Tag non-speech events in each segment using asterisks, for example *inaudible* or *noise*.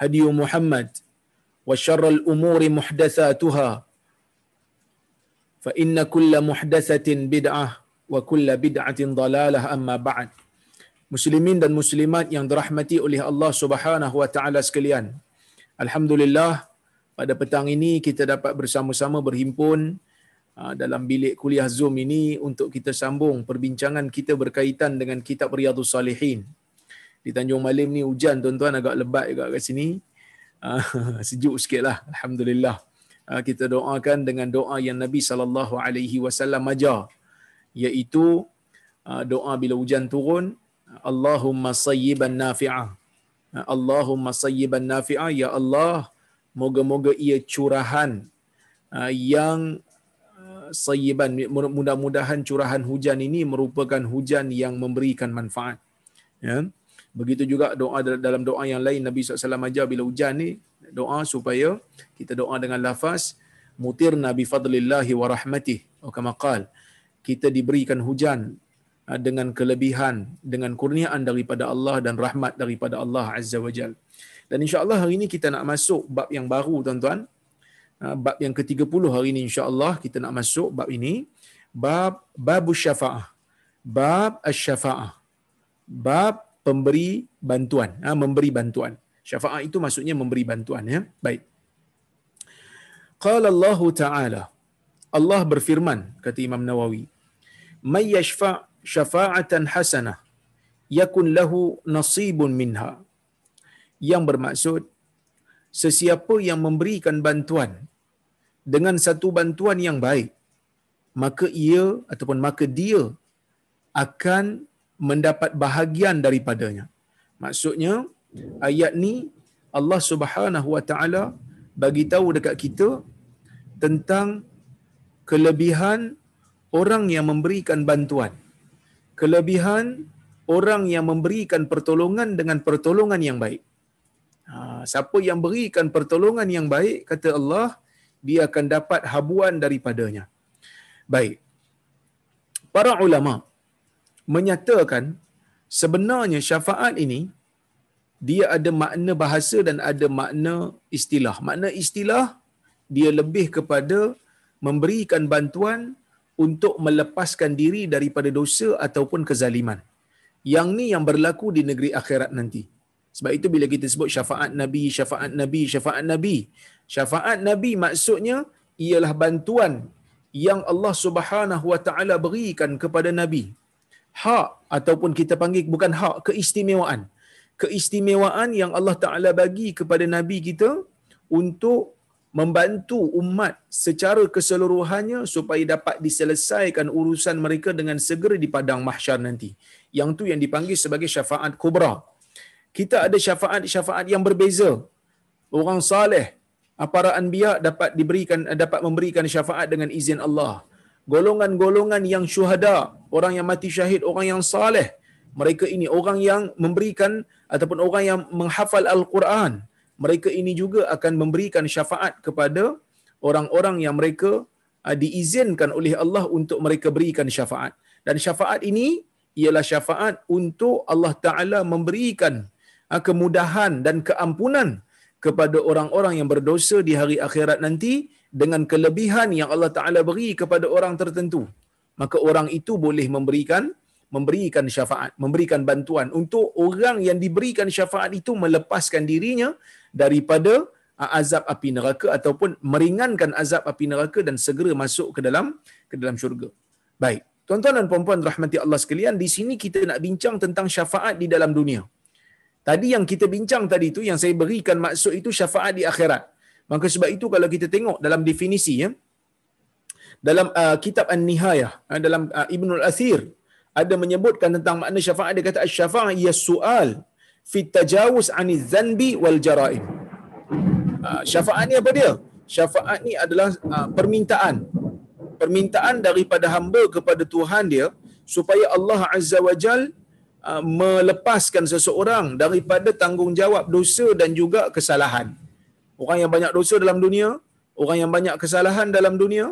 هدي محمد وشر الأمور محدثاتها فإن كل محدثة بدعة وكل بدعة ضلالة أما بعد Muslimin dan muslimat yang dirahmati oleh Allah Subhanahu wa taala sekalian. Alhamdulillah pada petang ini kita dapat bersama-sama berhimpun dalam bilik kuliah Zoom ini untuk kita sambung perbincangan kita berkaitan dengan kitab Riyadhus Salihin. di Tanjung Malim ni hujan tuan-tuan agak lebat juga kat sini. *laughs* sejuk sikitlah alhamdulillah. kita doakan dengan doa yang Nabi sallallahu alaihi wasallam ajar iaitu doa bila hujan turun Allahumma sayyiban nafi'ah. Allahumma sayyiban nafi'ah ya Allah moga-moga ia curahan yang sayyiban mudah-mudahan curahan hujan ini merupakan hujan yang memberikan manfaat ya Begitu juga doa dalam doa yang lain Nabi SAW ajar bila hujan ni doa supaya kita doa dengan lafaz mutir nabi fadlillahi wa rahmatih atau kama qal kita diberikan hujan dengan kelebihan dengan kurniaan daripada Allah dan rahmat daripada Allah azza wajal dan insyaallah hari ini kita nak masuk bab yang baru tuan-tuan. Bab yang ke-30 hari ini insyaallah kita nak masuk bab ini. Bab babus syafaah. Bab asy-syafaah. Bab pemberi bantuan, ha, memberi bantuan. Syafaat itu maksudnya memberi bantuan ya. Baik. Qala Allah Ta'ala Allah berfirman kata Imam Nawawi, "May yashfa' syafa'atan hasanah yakun lahu nasibun minha." Yang bermaksud sesiapa yang memberikan bantuan dengan satu bantuan yang baik, maka ia ataupun maka dia akan mendapat bahagian daripadanya. Maksudnya ayat ni Allah Subhanahu Wa Taala bagi tahu dekat kita tentang kelebihan orang yang memberikan bantuan. Kelebihan orang yang memberikan pertolongan dengan pertolongan yang baik. Ha, siapa yang berikan pertolongan yang baik, kata Allah, dia akan dapat habuan daripadanya. Baik. Para ulama' menyatakan sebenarnya syafaat ini dia ada makna bahasa dan ada makna istilah. Makna istilah dia lebih kepada memberikan bantuan untuk melepaskan diri daripada dosa ataupun kezaliman. Yang ni yang berlaku di negeri akhirat nanti. Sebab itu bila kita sebut syafaat Nabi, syafaat Nabi, syafaat Nabi. Syafaat Nabi maksudnya ialah bantuan yang Allah Subhanahu Wa Taala berikan kepada Nabi hak ataupun kita panggil bukan hak keistimewaan. Keistimewaan yang Allah Taala bagi kepada nabi kita untuk membantu umat secara keseluruhannya supaya dapat diselesaikan urusan mereka dengan segera di padang mahsyar nanti. Yang tu yang dipanggil sebagai syafaat kubra. Kita ada syafaat-syafaat yang berbeza. Orang saleh para anbiya dapat diberikan dapat memberikan syafaat dengan izin Allah golongan-golongan yang syuhada, orang yang mati syahid, orang yang saleh. Mereka ini orang yang memberikan ataupun orang yang menghafal Al-Quran. Mereka ini juga akan memberikan syafaat kepada orang-orang yang mereka uh, diizinkan oleh Allah untuk mereka berikan syafaat. Dan syafaat ini ialah syafaat untuk Allah Taala memberikan uh, kemudahan dan keampunan kepada orang-orang yang berdosa di hari akhirat nanti dengan kelebihan yang Allah Taala beri kepada orang tertentu. Maka orang itu boleh memberikan memberikan syafaat, memberikan bantuan untuk orang yang diberikan syafaat itu melepaskan dirinya daripada uh, azab api neraka ataupun meringankan azab api neraka dan segera masuk ke dalam ke dalam syurga. Baik. Tuan-tuan dan puan-puan rahmati Allah sekalian, di sini kita nak bincang tentang syafaat di dalam dunia. Tadi yang kita bincang tadi itu yang saya berikan maksud itu syafaat di akhirat. Maka sebab itu kalau kita tengok dalam definisi ya dalam uh, kitab An-Nihayah uh, dalam uh, Ibnul Athir ada menyebutkan tentang makna syafaat dia kata asy-syafa'ah ya sual fi tajawuz 'ani dzanbi wal jara'im. Uh, syafaat ni apa dia? Syafaat ni adalah uh, permintaan. Permintaan daripada hamba kepada Tuhan dia supaya Allah Azza wa Jal uh, melepaskan seseorang daripada tanggungjawab dosa dan juga kesalahan. Orang yang banyak dosa dalam dunia, orang yang banyak kesalahan dalam dunia,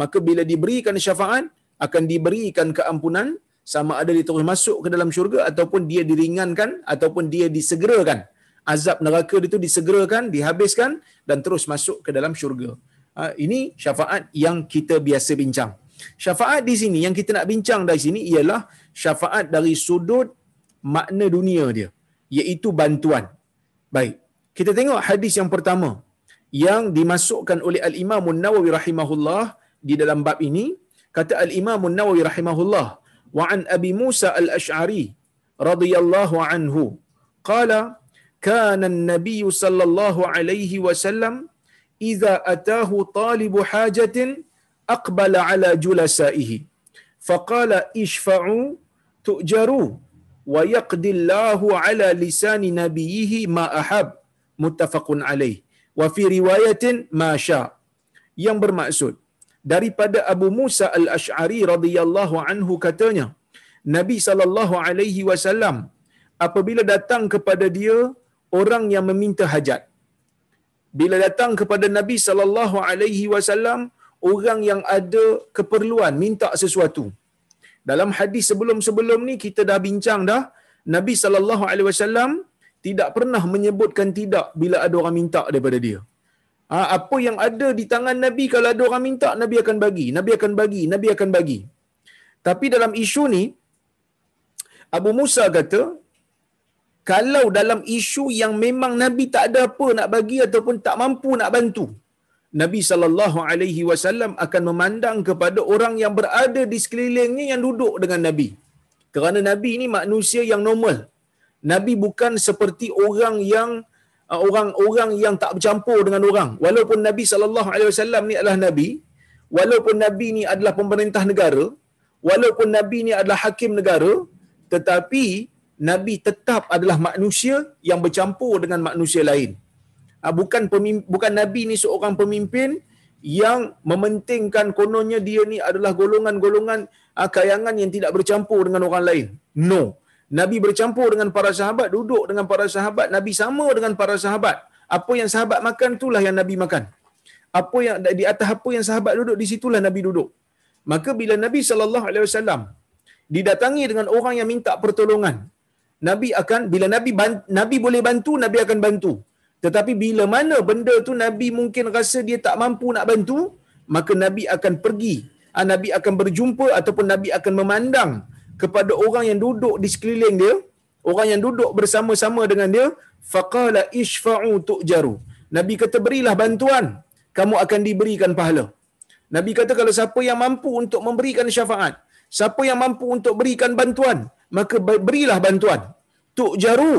maka bila diberikan syafaat akan diberikan keampunan sama ada dia terus masuk ke dalam syurga ataupun dia diringankan ataupun dia disegerakan. Azab neraka itu disegerakan dihabiskan dan terus masuk ke dalam syurga. Ha, ini syafaat yang kita biasa bincang. Syafaat di sini yang kita nak bincang dari sini ialah syafaat dari sudut makna dunia dia iaitu bantuan. Baik kita tengok hadis yang pertama yang dimasukkan oleh al-Imam An-Nawawi rahimahullah di dalam bab ini. Kata al-Imam An-Nawawi rahimahullah wa an Abi Musa al-Asy'ari radhiyallahu anhu qala kana an-nabiy sallallahu alaihi wasallam idza atahu talibu hajatin aqbala ala julasaihi. Faqala ishfa'u tu'jaru wa yaqdi Allahu ala lisani nabiyhi ma ahab muttafaqun alaih. Wa fi riwayatin ma sya yang bermaksud daripada Abu Musa Al-Asy'ari radhiyallahu anhu katanya Nabi sallallahu alaihi wasallam apabila datang kepada dia orang yang meminta hajat. Bila datang kepada Nabi sallallahu alaihi wasallam orang yang ada keperluan minta sesuatu. Dalam hadis sebelum-sebelum ni kita dah bincang dah Nabi sallallahu alaihi wasallam tidak pernah menyebutkan tidak bila ada orang minta daripada dia Ha, apa yang ada di tangan Nabi kalau ada orang minta Nabi akan bagi, Nabi akan bagi, Nabi akan bagi. Tapi dalam isu ni Abu Musa kata kalau dalam isu yang memang Nabi tak ada apa nak bagi ataupun tak mampu nak bantu, Nabi sallallahu alaihi wasallam akan memandang kepada orang yang berada di sekelilingnya yang duduk dengan Nabi. Kerana Nabi ini manusia yang normal. Nabi bukan seperti orang yang Uh, orang-orang yang tak bercampur dengan orang. Walaupun Nabi sallallahu alaihi wasallam ni adalah nabi walaupun nabi ni adalah pemerintah negara walaupun nabi ni adalah hakim negara tetapi nabi tetap adalah manusia yang bercampur dengan manusia lain. Uh, bukan bukan nabi ni seorang pemimpin yang mementingkan kononnya dia ni adalah golongan-golongan uh, kayangan yang tidak bercampur dengan orang lain. No Nabi bercampur dengan para sahabat, duduk dengan para sahabat, Nabi sama dengan para sahabat. Apa yang sahabat makan itulah yang Nabi makan. Apa yang di atas apa yang sahabat duduk di situlah Nabi duduk. Maka bila Nabi sallallahu alaihi wasallam didatangi dengan orang yang minta pertolongan, Nabi akan bila Nabi Nabi boleh bantu, Nabi akan bantu. Tetapi bila mana benda tu Nabi mungkin rasa dia tak mampu nak bantu, maka Nabi akan pergi. Ah, Nabi akan berjumpa ataupun Nabi akan memandang kepada orang yang duduk di sekeliling dia, orang yang duduk bersama-sama dengan dia, faqala ishfa'u tu'jaru. Nabi kata berilah bantuan, kamu akan diberikan pahala. Nabi kata kalau siapa yang mampu untuk memberikan syafaat, siapa yang mampu untuk berikan bantuan, maka berilah bantuan. Tu'jaru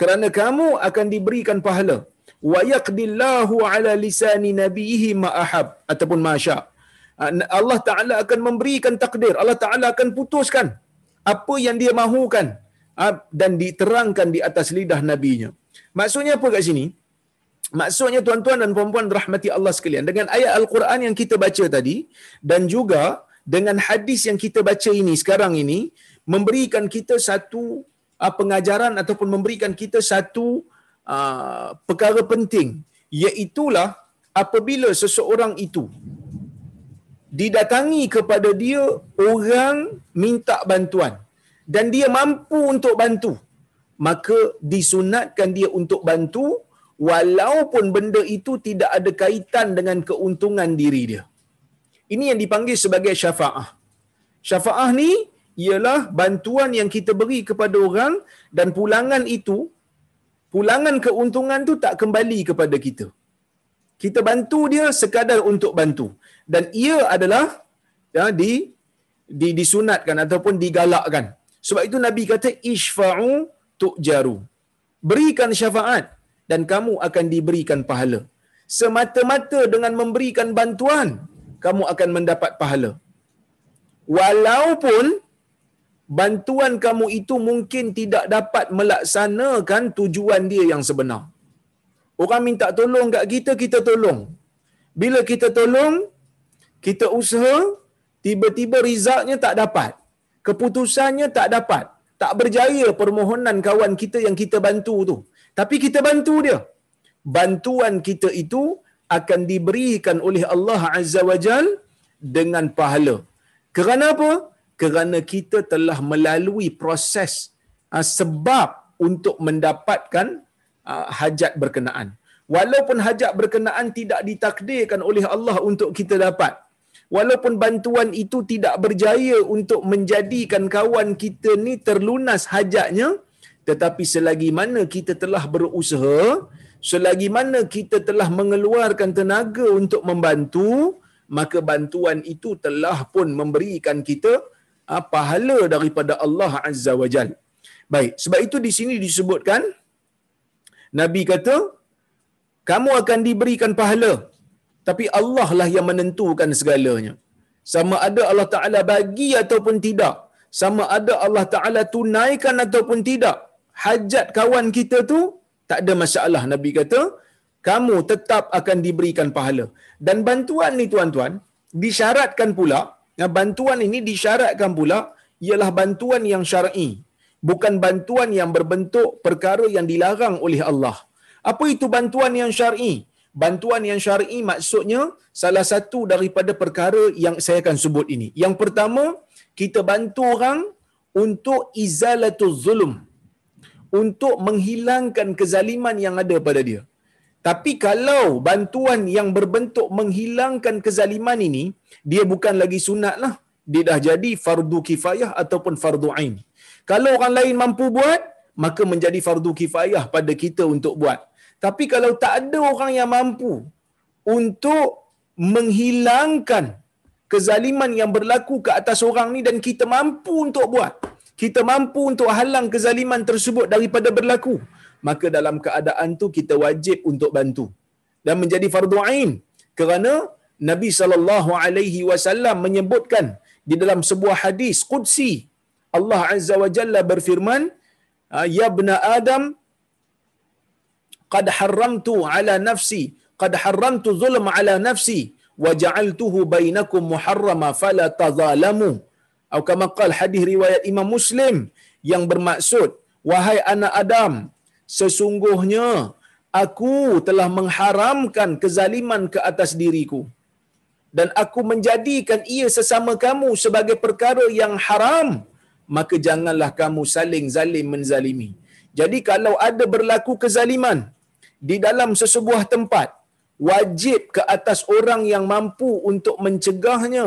kerana kamu akan diberikan pahala. Wa yaqdillahu ala lisani nabiyhi ma ahab ataupun ma sya. Allah Taala akan memberikan takdir. Allah Taala akan putuskan apa yang dia mahukan ah, dan diterangkan di atas lidah nabinya. Maksudnya apa kat sini? Maksudnya tuan-tuan dan puan-puan rahmati Allah sekalian dengan ayat al-Quran yang kita baca tadi dan juga dengan hadis yang kita baca ini sekarang ini memberikan kita satu uh, pengajaran ataupun memberikan kita satu uh, perkara penting iaitu apabila seseorang itu didatangi kepada dia orang minta bantuan. Dan dia mampu untuk bantu. Maka disunatkan dia untuk bantu walaupun benda itu tidak ada kaitan dengan keuntungan diri dia. Ini yang dipanggil sebagai syafaah. Syafaah ni ialah bantuan yang kita beri kepada orang dan pulangan itu pulangan keuntungan tu tak kembali kepada kita. Kita bantu dia sekadar untuk bantu dan ia adalah ya di di disunatkan ataupun digalakkan. Sebab itu nabi kata isfa'u tujaru. Berikan syafaat dan kamu akan diberikan pahala. Semata-mata dengan memberikan bantuan kamu akan mendapat pahala. Walaupun bantuan kamu itu mungkin tidak dapat melaksanakan tujuan dia yang sebenar. Orang minta tolong kat kita, kita tolong. Bila kita tolong, kita usaha, tiba-tiba rizaknya tak dapat. Keputusannya tak dapat. Tak berjaya permohonan kawan kita yang kita bantu tu. Tapi kita bantu dia. Bantuan kita itu akan diberikan oleh Allah Azza wa Jal dengan pahala. Kerana apa? Kerana kita telah melalui proses ah, sebab untuk mendapatkan Uh, hajat berkenaan. Walaupun hajat berkenaan tidak ditakdirkan oleh Allah untuk kita dapat. Walaupun bantuan itu tidak berjaya untuk menjadikan kawan kita ni terlunas hajatnya, tetapi selagi mana kita telah berusaha, selagi mana kita telah mengeluarkan tenaga untuk membantu, maka bantuan itu telah pun memberikan kita uh, pahala daripada Allah Azza wa Jal. Baik, sebab itu di sini disebutkan, Nabi kata, kamu akan diberikan pahala. Tapi Allah lah yang menentukan segalanya. Sama ada Allah Ta'ala bagi ataupun tidak. Sama ada Allah Ta'ala tunaikan ataupun tidak. Hajat kawan kita tu, tak ada masalah. Nabi kata, kamu tetap akan diberikan pahala. Dan bantuan ni tuan-tuan, disyaratkan pula, bantuan ini disyaratkan pula, ialah bantuan yang syar'i bukan bantuan yang berbentuk perkara yang dilarang oleh Allah. Apa itu bantuan yang syar'i? Bantuan yang syar'i maksudnya salah satu daripada perkara yang saya akan sebut ini. Yang pertama, kita bantu orang untuk izalatul zulum. Untuk menghilangkan kezaliman yang ada pada dia. Tapi kalau bantuan yang berbentuk menghilangkan kezaliman ini, dia bukan lagi sunat lah. Dia dah jadi fardu kifayah ataupun fardu ain. Kalau orang lain mampu buat, maka menjadi fardu kifayah pada kita untuk buat. Tapi kalau tak ada orang yang mampu untuk menghilangkan kezaliman yang berlaku ke atas orang ni dan kita mampu untuk buat. Kita mampu untuk halang kezaliman tersebut daripada berlaku. Maka dalam keadaan tu kita wajib untuk bantu. Dan menjadi fardu ain. Kerana Nabi SAW menyebutkan di dalam sebuah hadis Qudsi Allah Azza wa Jalla berfirman, Ya bna Adam, qad harramtu ala nafsi, qad harramtu zulm ala nafsi, ja'altuhu bainakum muharrama fala tazalamu. Atau kama qal hadis riwayat Imam Muslim yang bermaksud, Wahai anak Adam, sesungguhnya aku telah mengharamkan kezaliman ke atas diriku. Dan aku menjadikan ia sesama kamu sebagai perkara yang haram maka janganlah kamu saling zalim menzalimi. Jadi kalau ada berlaku kezaliman di dalam sesebuah tempat, wajib ke atas orang yang mampu untuk mencegahnya.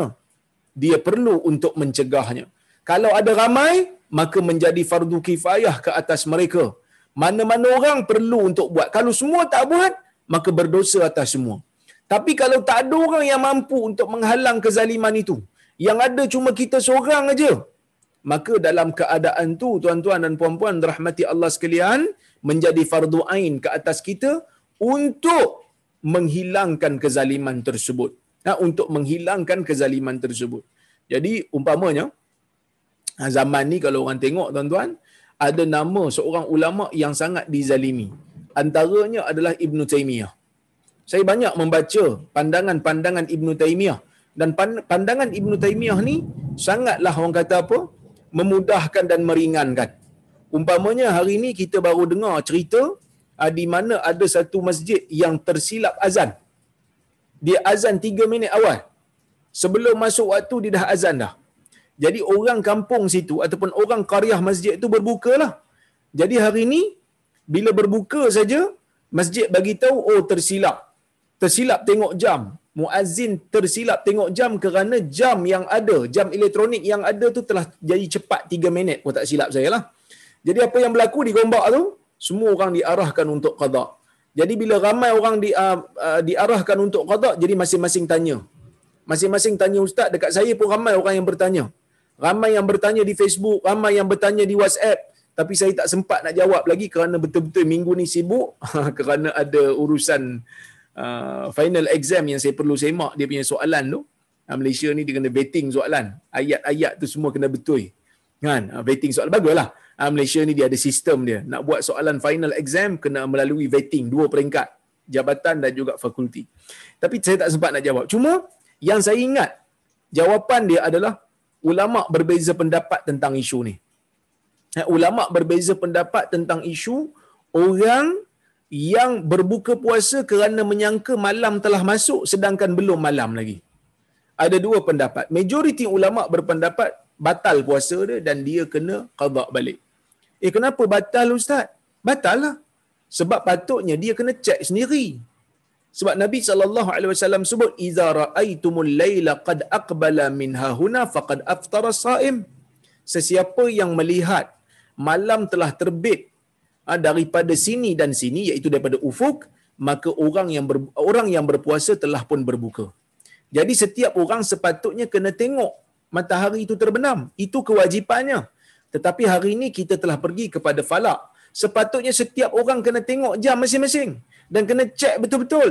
Dia perlu untuk mencegahnya. Kalau ada ramai, maka menjadi fardu kifayah ke atas mereka. Mana-mana orang perlu untuk buat. Kalau semua tak buat, maka berdosa atas semua. Tapi kalau tak ada orang yang mampu untuk menghalang kezaliman itu, yang ada cuma kita seorang aja, maka dalam keadaan tu tuan-tuan dan puan-puan rahmati Allah sekalian menjadi fardu ain ke atas kita untuk menghilangkan kezaliman tersebut. Ha, untuk menghilangkan kezaliman tersebut. Jadi umpamanya ha, zaman ni kalau orang tengok tuan-tuan ada nama seorang ulama yang sangat dizalimi. Antaranya adalah Ibn Taymiyah. Saya banyak membaca pandangan-pandangan Ibn Taymiyah. Dan pandangan Ibn Taymiyah ni sangatlah orang kata apa memudahkan dan meringankan. Umpamanya hari ini kita baru dengar cerita uh, di mana ada satu masjid yang tersilap azan. Dia azan tiga minit awal. sebelum masuk waktu dia dah azan dah. Jadi orang kampung situ ataupun orang qaryah masjid itu berbukalah. Jadi hari ini bila berbuka saja masjid bagi tahu oh tersilap. Tersilap tengok jam. Muazzin tersilap tengok jam kerana jam yang ada, jam elektronik yang ada tu telah jadi cepat 3 minit pun tak silap saya lah. Jadi apa yang berlaku di Gombak tu, semua orang diarahkan untuk qada. Jadi bila ramai orang di, uh, uh, diarahkan untuk qada, jadi masing-masing tanya. Masing-masing tanya ustaz, dekat saya pun ramai orang yang bertanya. Ramai yang bertanya di Facebook, ramai yang bertanya di WhatsApp. Tapi saya tak sempat nak jawab lagi kerana betul-betul minggu ni sibuk *laughs* kerana ada urusan uh, final exam yang saya perlu semak dia punya soalan tu. Malaysia ni dia kena betting soalan. Ayat-ayat tu semua kena betul. Kan? Uh, betting soalan baguslah. Uh, Malaysia ni dia ada sistem dia. Nak buat soalan final exam kena melalui vetting dua peringkat. Jabatan dan juga fakulti. Tapi saya tak sempat nak jawab. Cuma yang saya ingat jawapan dia adalah ulama berbeza pendapat tentang isu ni. Eh, ulama berbeza pendapat tentang isu orang yang berbuka puasa kerana menyangka malam telah masuk sedangkan belum malam lagi. Ada dua pendapat. Majoriti ulama berpendapat batal puasa dia dan dia kena qada balik. Eh kenapa batal ustaz? Batal lah. Sebab patutnya dia kena cek sendiri. Sebab Nabi sallallahu alaihi wasallam sebut idza raaitumul laila qad aqbala minha huna faqad aftara saim. Sesiapa yang melihat malam telah terbit ah, daripada sini dan sini iaitu daripada ufuk maka orang yang ber, orang yang berpuasa telah pun berbuka. Jadi setiap orang sepatutnya kena tengok matahari itu terbenam. Itu kewajipannya. Tetapi hari ini kita telah pergi kepada falak. Sepatutnya setiap orang kena tengok jam masing-masing dan kena cek betul-betul.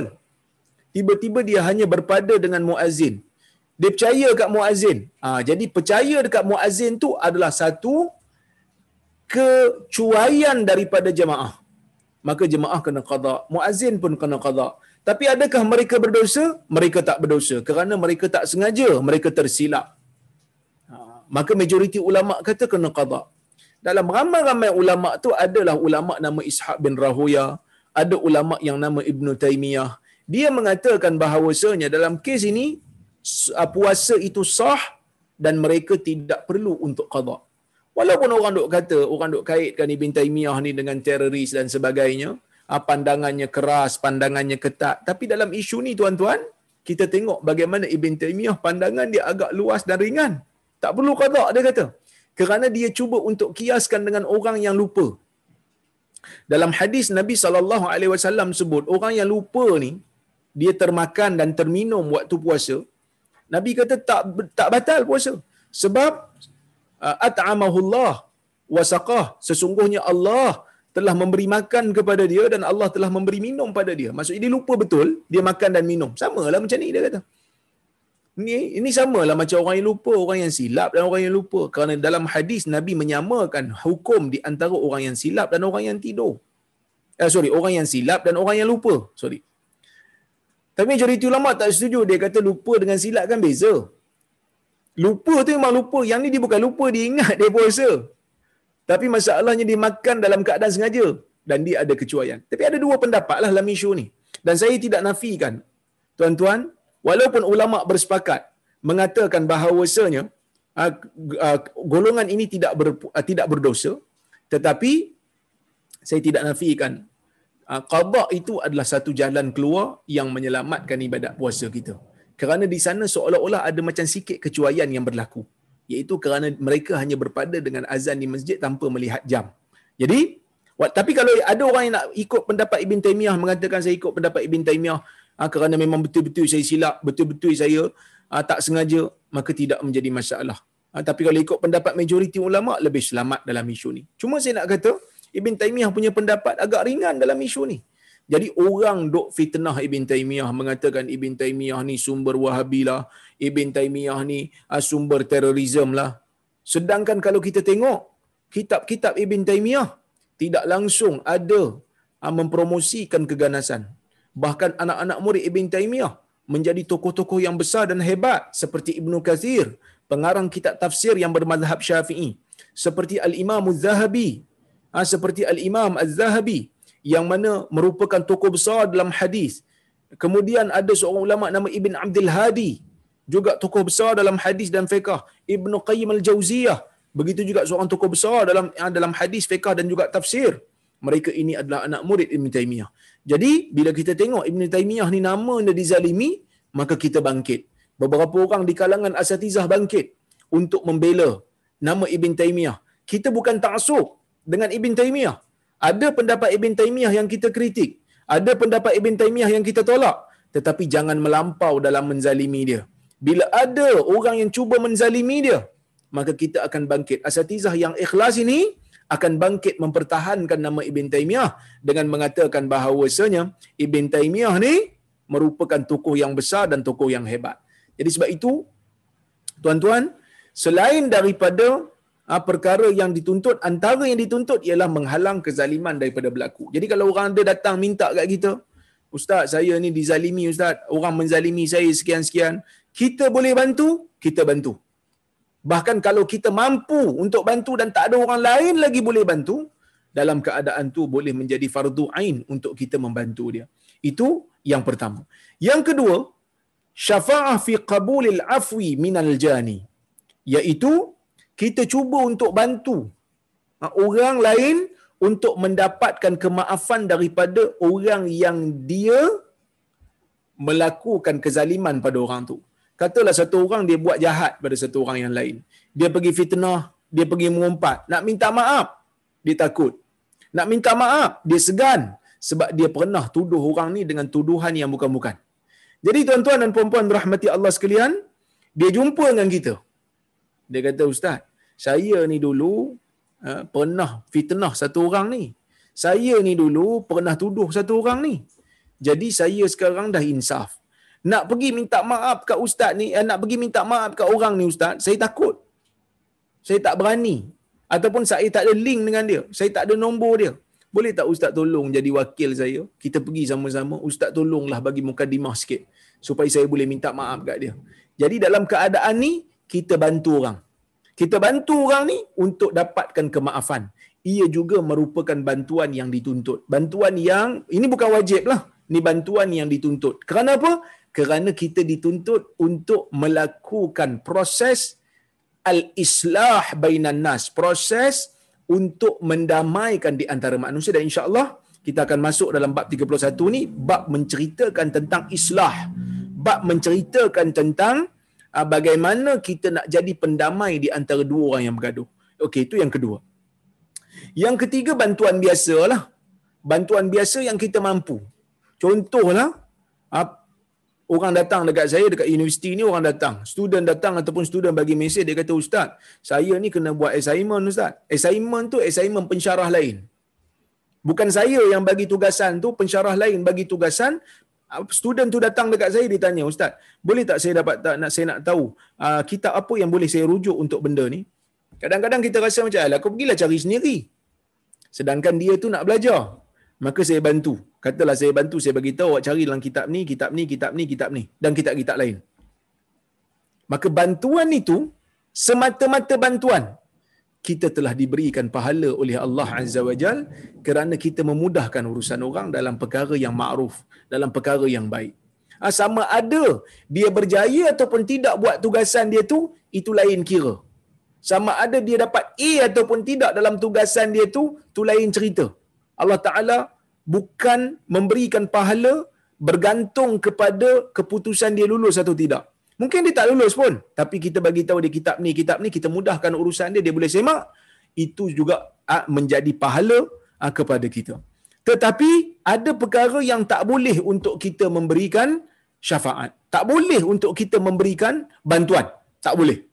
Tiba-tiba dia hanya berpada dengan muazzin. Dia percaya dekat muazzin. Ha, jadi percaya dekat muazzin tu adalah satu kecuaian daripada jemaah. Maka jemaah kena qada. Muazzin pun kena qada. Tapi adakah mereka berdosa? Mereka tak berdosa. Kerana mereka tak sengaja. Mereka tersilap. Maka majoriti ulama kata kena qada. Dalam ramai-ramai ulama tu adalah ulama nama Ishaq bin Rahuya, ada ulama yang nama Ibn Taymiyah. Dia mengatakan bahawasanya dalam kes ini uh, puasa itu sah dan mereka tidak perlu untuk qada. Walaupun orang duk kata, orang duk kaitkan Ibn Taymiyah ni dengan teroris dan sebagainya, uh, pandangannya keras, pandangannya ketat. Tapi dalam isu ni tuan-tuan, kita tengok bagaimana Ibn Taymiyah pandangan dia agak luas dan ringan. Tak perlu qada dia kata. Kerana dia cuba untuk kiaskan dengan orang yang lupa. Dalam hadis Nabi sallallahu alaihi wasallam sebut orang yang lupa ni dia termakan dan terminum waktu puasa. Nabi kata tak tak batal puasa. Sebab uh, at'amahullah wa saqah. Sesungguhnya Allah telah memberi makan kepada dia dan Allah telah memberi minum pada dia. Maksudnya dia lupa betul dia makan dan minum. Samalah macam ni dia kata. Ini ini samalah macam orang yang lupa, orang yang silap dan orang yang lupa. Kerana dalam hadis Nabi menyamakan hukum di antara orang yang silap dan orang yang tidur. Eh, sorry, orang yang silap dan orang yang lupa. Sorry. Tapi majoriti ulama tak setuju. Dia kata lupa dengan silap kan beza. Lupa tu memang lupa. Yang ni dia bukan lupa, dia ingat dia puasa. Tapi masalahnya dia makan dalam keadaan sengaja. Dan dia ada kecuaian. Tapi ada dua pendapat lah dalam isu ni. Dan saya tidak nafikan. Tuan-tuan, walaupun ulama bersepakat mengatakan bahawasanya uh, uh, golongan ini tidak ber, uh, tidak berdosa tetapi saya tidak nafikan qada itu adalah satu jalan keluar yang menyelamatkan ibadat puasa kita. Kerana di sana seolah-olah ada macam sikit kecuaian yang berlaku. Iaitu kerana mereka hanya berpada dengan azan di masjid tanpa melihat jam. Jadi tapi kalau ada orang yang nak ikut pendapat Ibn Taymiyah mengatakan saya ikut pendapat Ibn Taymiyah ha, kerana memang betul-betul saya silap, betul-betul saya ha, tak sengaja, maka tidak menjadi masalah. Ha, tapi kalau ikut pendapat majoriti ulama lebih selamat dalam isu ni. Cuma saya nak kata Ibn Taymiyah punya pendapat agak ringan dalam isu ni. Jadi orang dok fitnah Ibn Taymiyah mengatakan Ibn Taymiyah ni sumber Wahabi lah, Ibn Taymiyah ni uh, sumber terorisme lah. Sedangkan kalau kita tengok kitab-kitab Ibn Taymiyah tidak langsung ada uh, mempromosikan keganasan bahkan anak-anak murid Ibn Taymiyah menjadi tokoh-tokoh yang besar dan hebat seperti Ibnu Kathir, pengarang kitab tafsir yang bermazhab Syafi'i, seperti Al-Imam Az-Zahabi, ha, seperti Al-Imam Az-Zahabi yang mana merupakan tokoh besar dalam hadis. Kemudian ada seorang ulama nama Ibn Abdul Hadi juga tokoh besar dalam hadis dan fiqh Ibnu Qayyim al-Jauziyah begitu juga seorang tokoh besar dalam dalam hadis fiqh dan juga tafsir mereka ini adalah anak murid Ibn Taymiyah. Jadi bila kita tengok Ibn Taymiyah ni nama dia dizalimi maka kita bangkit. Beberapa orang di kalangan asatizah bangkit untuk membela nama Ibn Taymiyah. Kita bukan taksub dengan Ibn Taymiyah. Ada pendapat Ibn Taymiyah yang kita kritik. Ada pendapat Ibn Taymiyah yang kita tolak. Tetapi jangan melampau dalam menzalimi dia. Bila ada orang yang cuba menzalimi dia maka kita akan bangkit. Asatizah yang ikhlas ini akan bangkit mempertahankan nama Ibn Taymiyah dengan mengatakan bahawasanya Ibn Taymiyah ni merupakan tokoh yang besar dan tokoh yang hebat. Jadi sebab itu tuan-tuan selain daripada ha, perkara yang dituntut antara yang dituntut ialah menghalang kezaliman daripada berlaku. Jadi kalau orang ada datang minta kat kita, ustaz saya ni dizalimi ustaz, orang menzalimi saya sekian-sekian, kita boleh bantu, kita bantu. Bahkan kalau kita mampu untuk bantu dan tak ada orang lain lagi boleh bantu, dalam keadaan tu boleh menjadi fardu ain untuk kita membantu dia. Itu yang pertama. Yang kedua, syafa'ah fi qabulil afwi minal jani. Iaitu kita cuba untuk bantu orang lain untuk mendapatkan kemaafan daripada orang yang dia melakukan kezaliman pada orang tu. Katalah satu orang dia buat jahat pada satu orang yang lain. Dia pergi fitnah, dia pergi mengumpat. Nak minta maaf, dia takut. Nak minta maaf, dia segan. Sebab dia pernah tuduh orang ni dengan tuduhan yang bukan-bukan. Jadi tuan-tuan dan puan-puan rahmati Allah sekalian, dia jumpa dengan kita. Dia kata, Ustaz, saya ni dulu uh, pernah fitnah satu orang ni. Saya ni dulu pernah tuduh satu orang ni. Jadi saya sekarang dah insaf nak pergi minta maaf kat ustaz ni, eh, nak pergi minta maaf kat orang ni ustaz, saya takut. Saya tak berani. Ataupun saya tak ada link dengan dia. Saya tak ada nombor dia. Boleh tak ustaz tolong jadi wakil saya? Kita pergi sama-sama. Ustaz tolonglah bagi mukadimah sikit. Supaya saya boleh minta maaf kat dia. Jadi dalam keadaan ni, kita bantu orang. Kita bantu orang ni untuk dapatkan kemaafan. Ia juga merupakan bantuan yang dituntut. Bantuan yang, ini bukan wajib lah. Ini bantuan yang dituntut. Kerana apa? kerana kita dituntut untuk melakukan proses al-islah bainan nas, proses untuk mendamaikan di antara manusia dan insya-Allah kita akan masuk dalam bab 31 ni bab menceritakan tentang islah. Bab menceritakan tentang uh, bagaimana kita nak jadi pendamai di antara dua orang yang bergaduh. Okey, itu yang kedua. Yang ketiga bantuan biasalah. Bantuan biasa yang kita mampu. Contohlah orang datang dekat saya dekat universiti ni orang datang. Student datang ataupun student bagi mesej dia kata ustaz saya ni kena buat assignment ustaz. Assignment tu assignment pensyarah lain. Bukan saya yang bagi tugasan tu pensyarah lain bagi tugasan. Student tu datang dekat saya dia tanya ustaz boleh tak saya dapat tak nak saya nak tahu uh, kitab apa yang boleh saya rujuk untuk benda ni? Kadang-kadang kita rasa macam alah kau pergilah cari sendiri. Sedangkan dia tu nak belajar maka saya bantu katalah saya bantu saya bagi tahu awak cari dalam kitab ni kitab ni kitab ni kitab ni dan kitab-kitab lain maka bantuan itu semata-mata bantuan kita telah diberikan pahala oleh Allah Azza wa Jal kerana kita memudahkan urusan orang dalam perkara yang ma'ruf, dalam perkara yang baik. Ha, sama ada dia berjaya ataupun tidak buat tugasan dia tu, itu lain kira. Sama ada dia dapat A ataupun tidak dalam tugasan dia tu, tu lain cerita. Allah Ta'ala bukan memberikan pahala bergantung kepada keputusan dia lulus atau tidak. Mungkin dia tak lulus pun, tapi kita bagi tahu dia kitab ni, kitab ni, kita mudahkan urusan dia, dia boleh semak. Itu juga ah, menjadi pahala ah, kepada kita. Tetapi ada perkara yang tak boleh untuk kita memberikan syafaat. Tak boleh untuk kita memberikan bantuan. Tak boleh.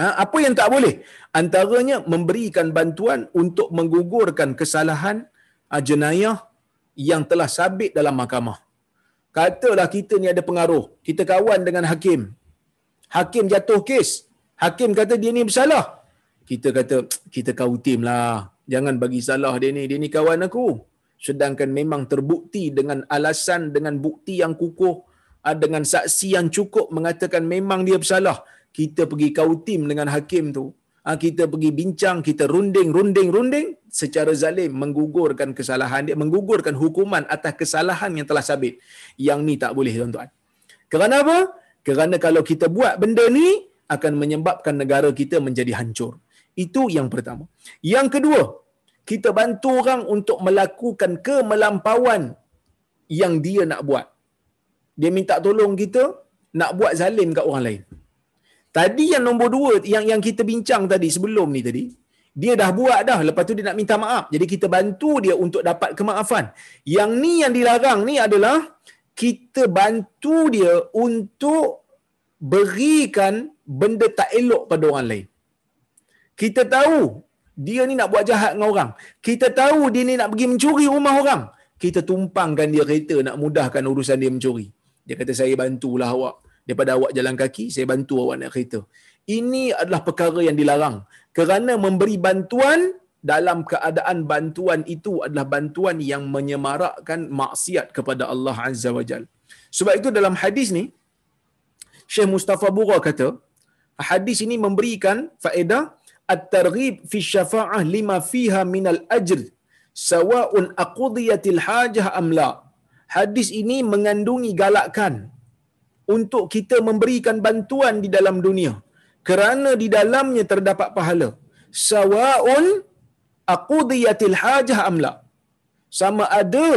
Ha, apa yang tak boleh? Antaranya memberikan bantuan untuk menggugurkan kesalahan uh, jenayah yang telah sabit dalam mahkamah. Katalah kita ni ada pengaruh. Kita kawan dengan hakim. Hakim jatuh kes. Hakim kata dia ni bersalah. Kita kata, kita kau tim lah. Jangan bagi salah dia ni. Dia ni kawan aku. Sedangkan memang terbukti dengan alasan, dengan bukti yang kukuh, ah, dengan saksi yang cukup mengatakan memang dia bersalah. Kita pergi kau tim dengan hakim tu. Ah, kita pergi bincang, kita runding, runding, runding secara zalim menggugurkan kesalahan dia, menggugurkan hukuman atas kesalahan yang telah sabit. Yang ni tak boleh tuan-tuan. Kerana apa? Kerana kalau kita buat benda ni akan menyebabkan negara kita menjadi hancur. Itu yang pertama. Yang kedua, kita bantu orang untuk melakukan kemelampauan yang dia nak buat. Dia minta tolong kita nak buat zalim kat orang lain. Tadi yang nombor dua, yang yang kita bincang tadi sebelum ni tadi, dia dah buat dah, lepas tu dia nak minta maaf. Jadi kita bantu dia untuk dapat kemaafan. Yang ni yang dilarang ni adalah kita bantu dia untuk berikan benda tak elok pada orang lain. Kita tahu dia ni nak buat jahat dengan orang. Kita tahu dia ni nak pergi mencuri rumah orang. Kita tumpangkan dia kereta nak mudahkan urusan dia mencuri. Dia kata saya bantulah awak. Daripada awak jalan kaki, saya bantu awak naik kereta. Ini adalah perkara yang dilarang. Kerana memberi bantuan dalam keadaan bantuan itu adalah bantuan yang menyemarakkan maksiat kepada Allah Azza wa Jal. Sebab itu dalam hadis ni, Syekh Mustafa Bura kata, hadis ini memberikan faedah at-targhib fi syafa'ah lima fiha minal ajr sawa'un aqdiyatil hajah am la. Hadis ini mengandungi galakan untuk kita memberikan bantuan di dalam dunia kerana di dalamnya terdapat pahala. Sawa'un aqdiyatil hajah am la. Sama ada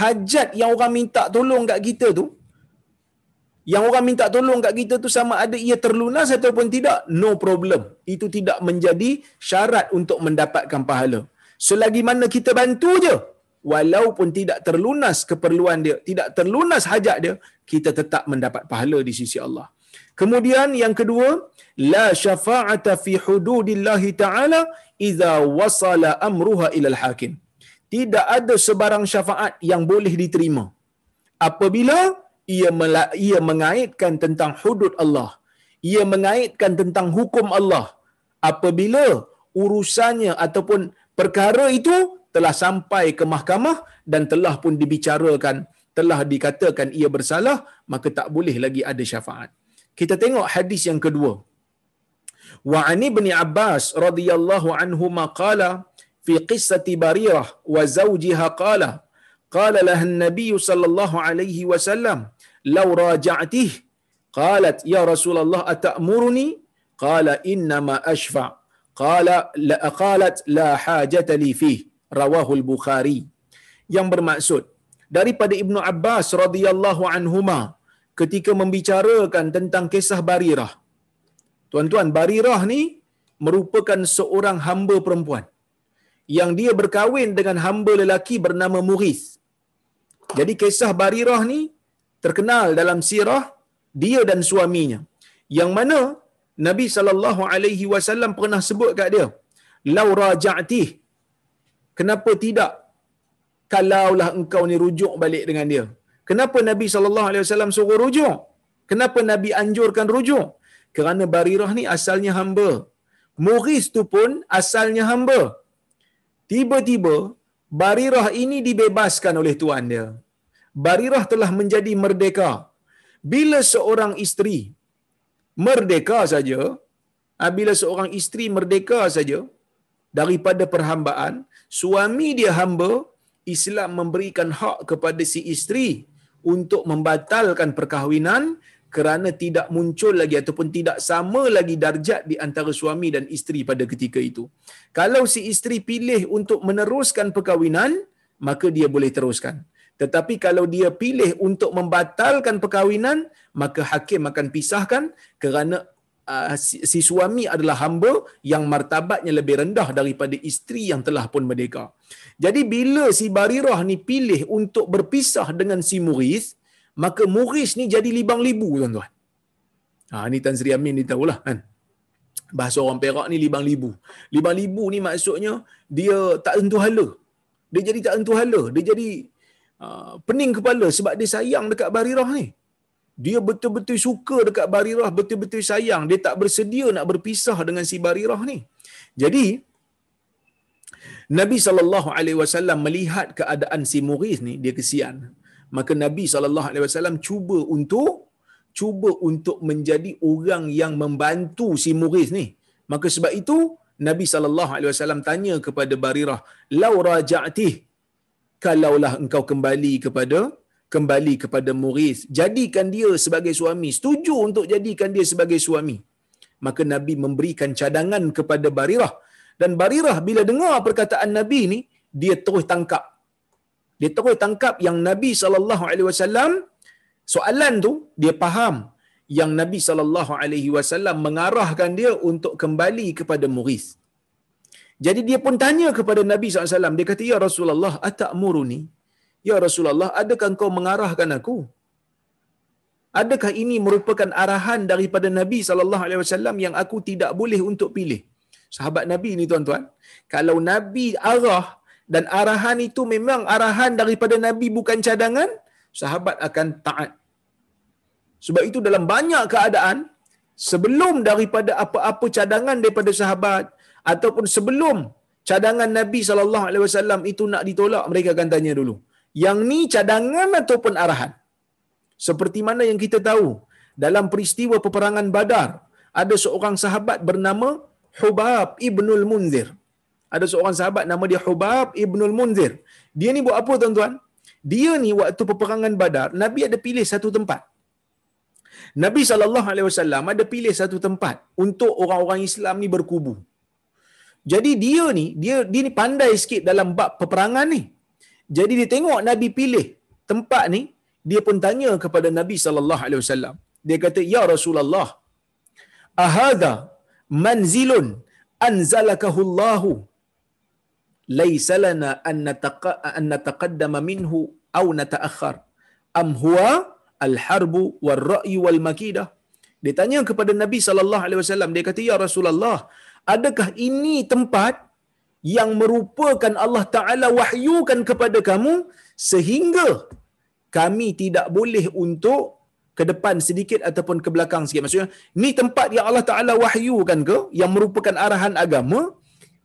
hajat yang orang minta tolong kat kita tu yang orang minta tolong kat kita tu sama ada ia terlunas ataupun tidak, no problem. Itu tidak menjadi syarat untuk mendapatkan pahala. Selagi mana kita bantu je, walaupun tidak terlunas keperluan dia, tidak terlunas hajat dia, kita tetap mendapat pahala di sisi Allah. Kemudian yang kedua, la syafa'ata fi hududillahi ta'ala idza wasala amruha ilal hakim. Tidak ada sebarang syafaat yang boleh diterima. Apabila ia ia mengaitkan tentang hudud Allah. Ia mengaitkan tentang hukum Allah. Apabila urusannya ataupun perkara itu telah sampai ke mahkamah dan telah pun dibicarakan, telah dikatakan ia bersalah, maka tak boleh lagi ada syafaat. Kita tengok hadis yang kedua. Wa ani bin Abbas radhiyallahu anhu maqala fi qissati Barirah wa zawjiha qala qala laha an-nabiy sallallahu alaihi wasallam law raja'tih qalat ya rasulullah atamuruni qala inna ma ashfa qala la qalat la hajata li fi rawahu al-bukhari yang bermaksud daripada ibnu abbas radhiyallahu anhuma ketika membicarakan tentang kisah barirah. Tuan-tuan barirah ni merupakan seorang hamba perempuan yang dia berkahwin dengan hamba lelaki bernama Mughis. Jadi kisah Barirah ni terkenal dalam sirah dia dan suaminya. Yang mana Nabi sallallahu alaihi wasallam pernah sebut kat dia lau raja'ti kenapa tidak kalaulah engkau ni rujuk balik dengan dia? Kenapa Nabi sallallahu alaihi wasallam suruh rujuk? Kenapa Nabi anjurkan rujuk? Kerana Barirah ni asalnya hamba. Mughis tu pun asalnya hamba. Tiba-tiba Barirah ini dibebaskan oleh tuan dia. Barirah telah menjadi merdeka. Bila seorang isteri merdeka saja, ah, bila seorang isteri merdeka saja daripada perhambaan, suami dia hamba, Islam memberikan hak kepada si isteri untuk membatalkan perkahwinan kerana tidak muncul lagi ataupun tidak sama lagi darjat di antara suami dan isteri pada ketika itu. Kalau si isteri pilih untuk meneruskan perkahwinan, maka dia boleh teruskan. Tetapi kalau dia pilih untuk membatalkan perkahwinan, maka hakim akan pisahkan kerana uh, si, suami adalah hamba yang martabatnya lebih rendah daripada isteri yang telah pun merdeka. Jadi bila si Barirah ni pilih untuk berpisah dengan si Muris, maka Muris ni jadi libang libu tuan-tuan. Ha, ni Tan Sri Amin ni tahulah kan. Bahasa orang Perak ni libang libu. Libang libu ni maksudnya dia tak tentu hala. Dia jadi tak tentu hala. Dia jadi Ah, pening kepala sebab dia sayang dekat Barirah ni. Dia betul-betul suka dekat Barirah, betul-betul sayang. Dia tak bersedia nak berpisah dengan si Barirah ni. Jadi Nabi wasallam melihat keadaan si Mughis ni, dia kesian. Maka Nabi wasallam cuba untuk cuba untuk menjadi orang yang membantu si Mughis ni. Maka sebab itu Nabi wasallam tanya kepada Barirah, "Lau raja'tih kalaulah engkau kembali kepada kembali kepada Mughis jadikan dia sebagai suami setuju untuk jadikan dia sebagai suami maka Nabi memberikan cadangan kepada Barirah dan Barirah bila dengar perkataan Nabi ni dia terus tangkap dia terus tangkap yang Nabi wasallam soalan tu dia faham yang Nabi wasallam mengarahkan dia untuk kembali kepada Mughis. Jadi dia pun tanya kepada Nabi SAW. Dia kata, Ya Rasulullah, atakmuruni? Ya Rasulullah, adakah kau mengarahkan aku? Adakah ini merupakan arahan daripada Nabi SAW yang aku tidak boleh untuk pilih? Sahabat Nabi ni tuan-tuan. Kalau Nabi arah dan arahan itu memang arahan daripada Nabi bukan cadangan, sahabat akan taat. Sebab itu dalam banyak keadaan, sebelum daripada apa-apa cadangan daripada sahabat, ataupun sebelum cadangan Nabi sallallahu alaihi wasallam itu nak ditolak mereka akan tanya dulu yang ni cadangan ataupun arahan? Seperti mana yang kita tahu dalam peristiwa peperangan Badar ada seorang sahabat bernama Hubab ibnul Munzir. Ada seorang sahabat nama dia Hubab ibnul Munzir. Dia ni buat apa tuan-tuan? Dia ni waktu peperangan Badar Nabi ada pilih satu tempat. Nabi sallallahu alaihi wasallam ada pilih satu tempat untuk orang-orang Islam ni berkubu. Jadi dia ni, dia dia ni pandai sikit dalam bab peperangan ni. Jadi dia tengok Nabi pilih tempat ni, dia pun tanya kepada Nabi sallallahu alaihi wasallam. Dia kata, "Ya Rasulullah, ahadha manzilun anzalakahu Allah laysa lana an nataqa an nataqaddama minhu aw nataakhir am huwa al-harb wal-ra'y wal-makidah?" Dia tanya kepada Nabi sallallahu alaihi wasallam, dia kata, "Ya Rasulullah, adakah ini tempat yang merupakan Allah Ta'ala wahyukan kepada kamu sehingga kami tidak boleh untuk ke depan sedikit ataupun ke belakang sikit. Maksudnya, ini tempat yang Allah Ta'ala wahyukan ke yang merupakan arahan agama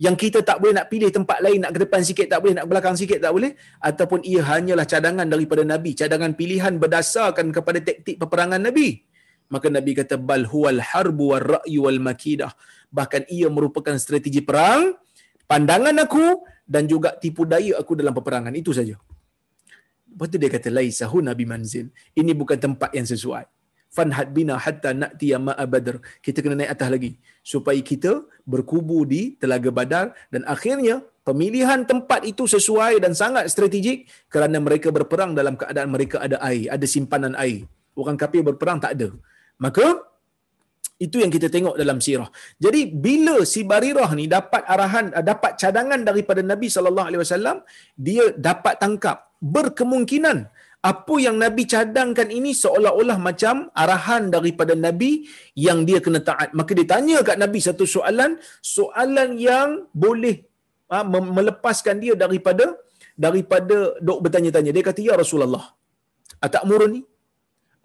yang kita tak boleh nak pilih tempat lain nak ke depan sikit tak boleh nak ke belakang sikit tak boleh ataupun ia hanyalah cadangan daripada nabi cadangan pilihan berdasarkan kepada taktik peperangan nabi maka nabi kata bal huwal harbu war ra'yu wal makidah bahkan ia merupakan strategi perang pandangan aku dan juga tipu daya aku dalam peperangan itu saja. Lepas tu dia kata laisa nabi manzil ini bukan tempat yang sesuai. Fanhad bina hatta na'ti ma badr. Kita kena naik atas lagi. Supaya kita berkubu di telaga badar dan akhirnya pemilihan tempat itu sesuai dan sangat strategik kerana mereka berperang dalam keadaan mereka ada air ada simpanan air. Orang kafir berperang tak ada. Maka itu yang kita tengok dalam sirah. Jadi bila si Barirah ni dapat arahan dapat cadangan daripada Nabi sallallahu alaihi wasallam, dia dapat tangkap berkemungkinan apa yang Nabi cadangkan ini seolah-olah macam arahan daripada Nabi yang dia kena taat. Maka dia tanya kat Nabi satu soalan, soalan yang boleh ha, melepaskan dia daripada daripada dok bertanya-tanya. Dia kata, "Ya Rasulullah, atak murni?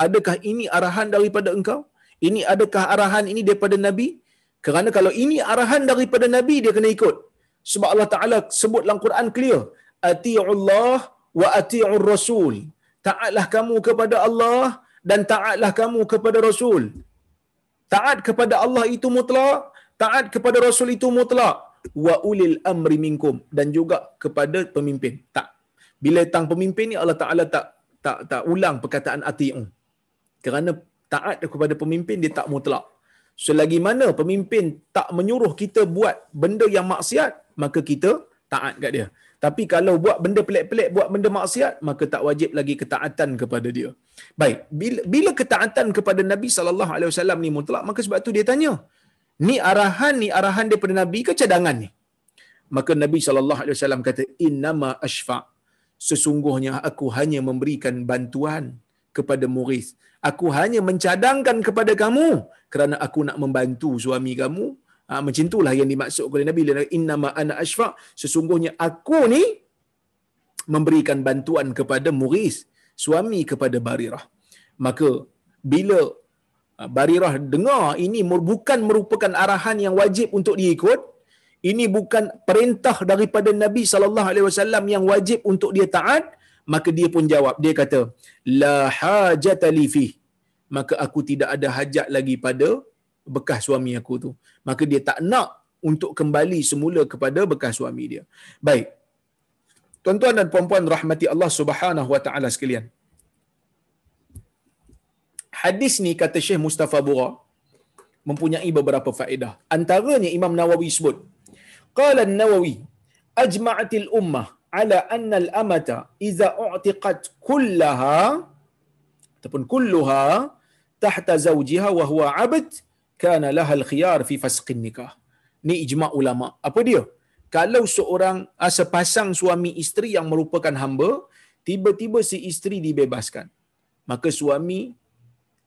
Adakah ini arahan daripada engkau?" Ini adakah arahan ini daripada Nabi? Kerana kalau ini arahan daripada Nabi, dia kena ikut. Sebab Allah Ta'ala sebut dalam Quran clear. Ati'ullah wa ati'ur rasul. Taatlah kamu kepada Allah dan taatlah kamu kepada Rasul. Taat kepada Allah itu mutlak. Taat kepada Rasul itu mutlak. Wa ulil amri minkum. Dan juga kepada pemimpin. Tak. Bila tang pemimpin ni Allah Ta'ala tak tak tak ulang perkataan ati'u. Kerana taat kepada pemimpin dia tak mutlak. Selagi mana pemimpin tak menyuruh kita buat benda yang maksiat, maka kita taat kat dia. Tapi kalau buat benda pelik-pelik, buat benda maksiat, maka tak wajib lagi ketaatan kepada dia. Baik, bila, bila ketaatan kepada Nabi sallallahu alaihi wasallam ni mutlak, maka sebab tu dia tanya, ni arahan ni arahan daripada Nabi ke cadangan ni? Maka Nabi sallallahu alaihi wasallam kata, "Innama ashfa." Sesungguhnya aku hanya memberikan bantuan kepada Muris aku hanya mencadangkan kepada kamu kerana aku nak membantu suami kamu. Ha, macam itulah yang dimaksud oleh Nabi. Inna ma ana sesungguhnya aku ni memberikan bantuan kepada Muris suami kepada Barirah. Maka bila ha, Barirah dengar ini bukan merupakan arahan yang wajib untuk diikut ini bukan perintah daripada Nabi sallallahu alaihi wasallam yang wajib untuk dia taat maka dia pun jawab dia kata la hajata li fi maka aku tidak ada hajat lagi pada bekas suami aku tu. Maka dia tak nak untuk kembali semula kepada bekas suami dia. Baik. Tuan-tuan dan puan-puan rahmati Allah Subhanahu wa taala sekalian. Hadis ni kata Syekh Mustafa Bura mempunyai beberapa faedah. Antaranya Imam Nawawi sebut, qala an-Nawawi ajma'atil ummah ala anna al-amata idza u'tiqat kullaha ataupun kulluha tahta zawjiha wa huwa 'abd kana laha al-khiyar fi fasqin nikah. Ni ijma' ulama. Apa dia? Kalau seorang ah, sepasang suami isteri yang merupakan hamba, tiba-tiba si isteri dibebaskan. Maka suami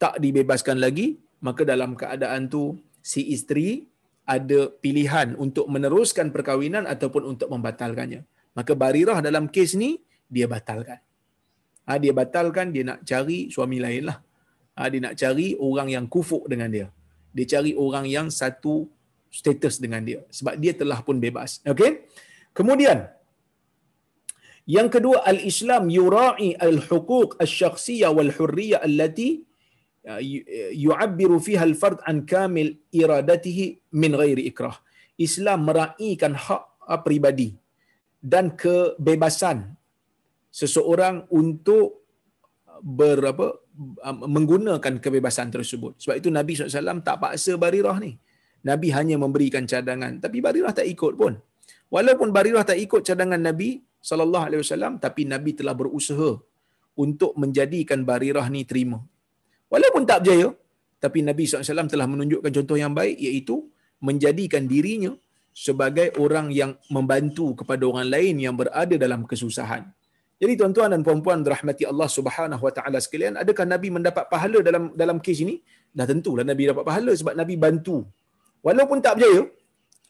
tak dibebaskan lagi, maka dalam keadaan tu si isteri ada pilihan untuk meneruskan perkahwinan ataupun untuk membatalkannya. Maka Barirah dalam kes ni dia batalkan. Ha, dia batalkan, dia nak cari suami lain lah. Ha, dia nak cari orang yang kufuk dengan dia. Dia cari orang yang satu status dengan dia. Sebab dia telah pun bebas. Okay? Kemudian, yang kedua, al-Islam yura'i al-huquq al-syakhsiyah wal-hurriyah allati yu'abbiru fiha al-fard an kamil iradatihi min ghairi ikrah. Islam meraihkan hak pribadi dan kebebasan seseorang untuk berapa menggunakan kebebasan tersebut. Sebab itu Nabi SAW tak paksa Barirah ni. Nabi hanya memberikan cadangan. Tapi Barirah tak ikut pun. Walaupun Barirah tak ikut cadangan Nabi SAW, tapi Nabi telah berusaha untuk menjadikan Barirah ni terima. Walaupun tak berjaya, tapi Nabi SAW telah menunjukkan contoh yang baik iaitu menjadikan dirinya sebagai orang yang membantu kepada orang lain yang berada dalam kesusahan. Jadi tuan-tuan dan puan-puan rahmati Allah Subhanahu Wa Taala sekalian, adakah Nabi mendapat pahala dalam dalam kes ini? Dah tentulah Nabi dapat pahala sebab Nabi bantu. Walaupun tak berjaya,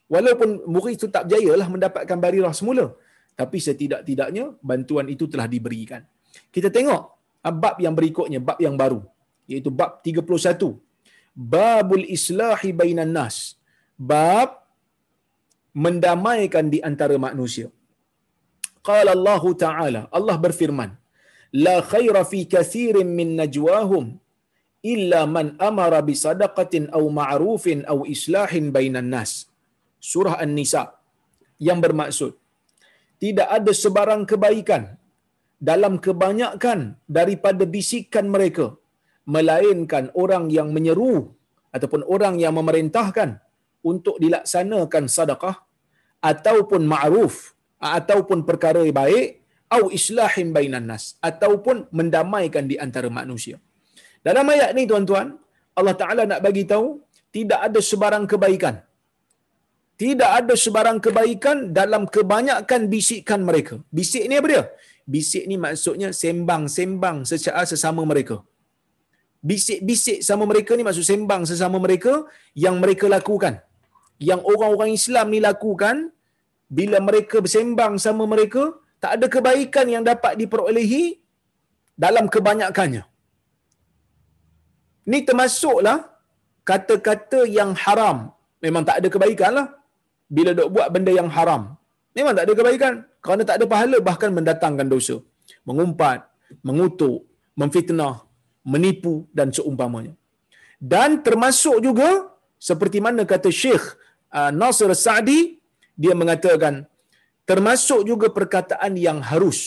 walaupun murid itu tak berjaya lah mendapatkan barirah semula, tapi setidak-tidaknya bantuan itu telah diberikan. Kita tengok ah, bab yang berikutnya, bab yang baru, iaitu bab 31. Babul islahi bainan nas. Bab mendamaikan di antara manusia. Qala Allah Ta'ala, Allah berfirman, La khaira fi kathirin min najwahum illa man amara bi sadaqatin aw ma'rufin aw islahin bainan nas. Surah An-Nisa yang bermaksud tidak ada sebarang kebaikan dalam kebanyakan daripada bisikan mereka melainkan orang yang menyeru ataupun orang yang memerintahkan untuk dilaksanakan sedekah ataupun ma'ruf ataupun perkara baik au islahin bainan nas ataupun mendamaikan di antara manusia. Dalam ayat ni tuan-tuan, Allah Taala nak bagi tahu tidak ada sebarang kebaikan. Tidak ada sebarang kebaikan dalam kebanyakan bisikan mereka. Bisik ni apa dia? Bisik ni maksudnya sembang-sembang secara sesama mereka. Bisik-bisik sama mereka ni maksud sembang sesama mereka yang mereka lakukan. Yang orang-orang Islam ni lakukan bila mereka bersembang sama mereka, tak ada kebaikan yang dapat diperolehi dalam kebanyakannya. Ini termasuklah kata-kata yang haram. Memang tak ada kebaikan lah. Bila dok buat benda yang haram. Memang tak ada kebaikan. Kerana tak ada pahala bahkan mendatangkan dosa. Mengumpat, mengutuk, memfitnah, menipu dan seumpamanya. Dan termasuk juga seperti mana kata Syekh uh, Nasir Sa'di, dia mengatakan termasuk juga perkataan yang harus,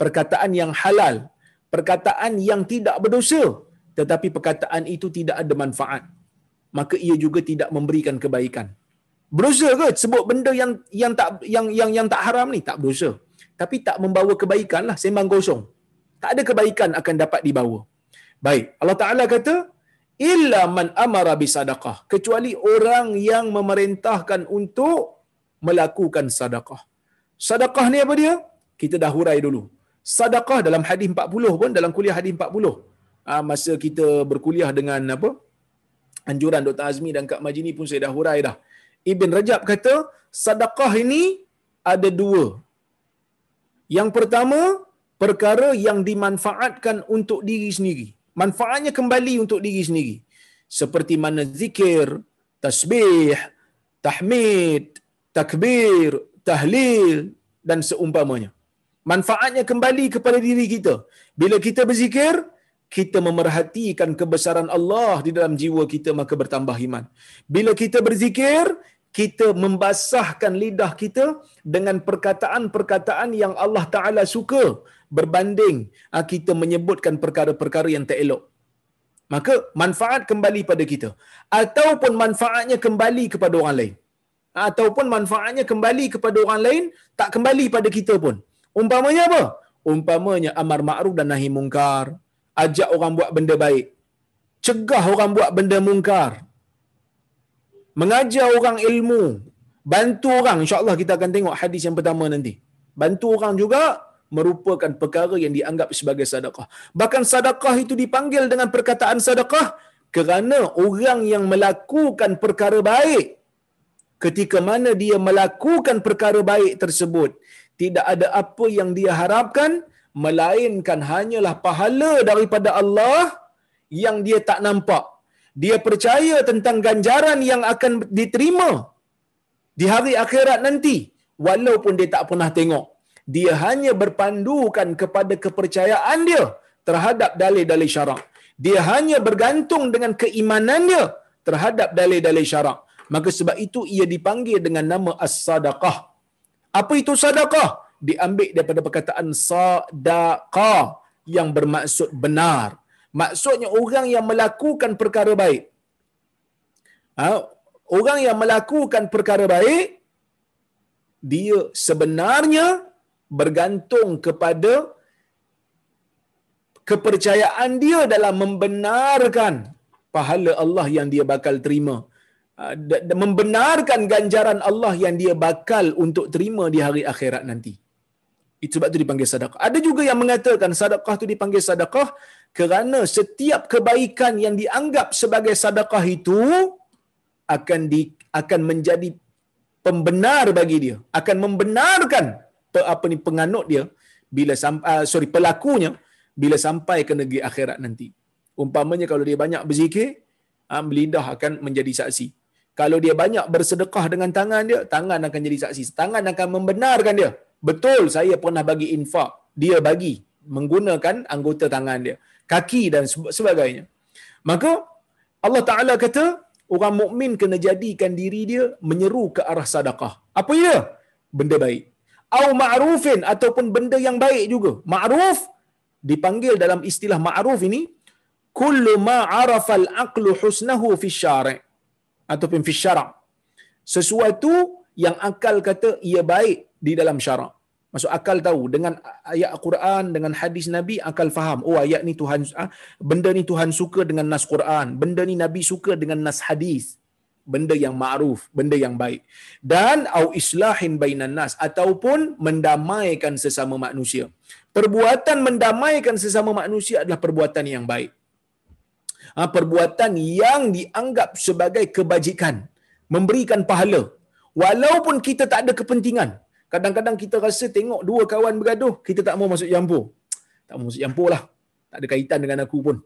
perkataan yang halal, perkataan yang tidak berdosa, tetapi perkataan itu tidak ada manfaat. Maka ia juga tidak memberikan kebaikan. Berdosa ke sebut benda yang yang tak yang yang yang tak haram ni? Tak berdosa. Tapi tak membawa kebaikan lah, sembang kosong. Tak ada kebaikan akan dapat dibawa. Baik, Allah Taala kata illa man amara bi sadaqah kecuali orang yang memerintahkan untuk melakukan sedekah. Sedekah ni apa dia? Kita dah hurai dulu. Sedekah dalam hadis 40 pun dalam kuliah hadis 40. Ah masa kita berkuliah dengan apa? Anjuran Dr. Azmi dan Kak Majini pun saya dah hurai dah. Ibn Rajab kata sedekah ini ada dua. Yang pertama, perkara yang dimanfaatkan untuk diri sendiri. Manfaatnya kembali untuk diri sendiri. Seperti mana zikir, tasbih, tahmid, takbir, tahlil dan seumpamanya. Manfaatnya kembali kepada diri kita. Bila kita berzikir, kita memerhatikan kebesaran Allah di dalam jiwa kita maka bertambah iman. Bila kita berzikir, kita membasahkan lidah kita dengan perkataan-perkataan yang Allah Taala suka berbanding. Ah, kita menyebutkan perkara-perkara yang tak elok. maka manfaat kembali pada kita. Ataupun manfaatnya kembali kepada orang lain. Ataupun manfaatnya kembali kepada orang lain tak kembali pada kita pun. Umpamanya apa? Umpamanya amar ma'ruf dan nahi mungkar. Ajak orang buat benda baik. Cegah orang buat benda mungkar mengajar orang ilmu bantu orang. Insyaallah kita akan tengok hadis yang pertama nanti. Bantu orang juga merupakan perkara yang dianggap sebagai sedekah bahkan sedekah itu dipanggil dengan perkataan sedekah kerana orang yang melakukan perkara baik ketika mana dia melakukan perkara baik tersebut tidak ada apa yang dia harapkan melainkan hanyalah pahala daripada Allah yang dia tak nampak dia percaya tentang ganjaran yang akan diterima di hari akhirat nanti walaupun dia tak pernah tengok. Dia hanya berpandukan kepada kepercayaan dia terhadap dalil-dalil syarak. Dia hanya bergantung dengan keimanan dia terhadap dalil-dalil syarak. Maka sebab itu ia dipanggil dengan nama as-sadaqah. Apa itu sadaqah? Diambil daripada perkataan sadaqah yang bermaksud benar maksudnya orang yang melakukan perkara baik. Ha? orang yang melakukan perkara baik dia sebenarnya bergantung kepada kepercayaan dia dalam membenarkan pahala Allah yang dia bakal terima. Ha, membenarkan ganjaran Allah yang dia bakal untuk terima di hari akhirat nanti itu sebab itu dipanggil sedekah. Ada juga yang mengatakan sedekah itu dipanggil sedekah kerana setiap kebaikan yang dianggap sebagai sedekah itu akan di, akan menjadi pembenar bagi dia, akan membenarkan apa ni penganut dia bila uh, sorry pelakunya bila sampai ke negeri akhirat nanti. Umpamanya kalau dia banyak berzikir, uh, lidah akan menjadi saksi. Kalau dia banyak bersedekah dengan tangan dia, tangan akan jadi saksi. Tangan akan membenarkan dia betul saya pernah bagi infak. Dia bagi menggunakan anggota tangan dia. Kaki dan sebagainya. Maka Allah Taala kata orang mukmin kena jadikan diri dia menyeru ke arah sedekah. Apa dia? Benda baik. Au ma'rufin ataupun benda yang baik juga. Ma'ruf dipanggil dalam istilah ma'ruf ini kullu ma arafa al-aqlu husnahu fi syari' ataupun fi syara' sesuatu yang akal kata ia baik di dalam syarak. Masuk akal tahu dengan ayat Al-Quran dengan hadis Nabi akal faham. Oh ayat ni Tuhan ah, benda ni Tuhan suka dengan nas Quran, benda ni Nabi suka dengan nas hadis. Benda yang ma'ruf, benda yang baik. Dan au islahin bainan nas ataupun mendamaikan sesama manusia. Perbuatan mendamaikan sesama manusia adalah perbuatan yang baik. Ha, perbuatan yang dianggap sebagai kebajikan, memberikan pahala. Walaupun kita tak ada kepentingan, Kadang-kadang kita rasa tengok dua kawan bergaduh, kita tak mau masuk campur. Tak mau masuk campur lah. Tak ada kaitan dengan aku pun.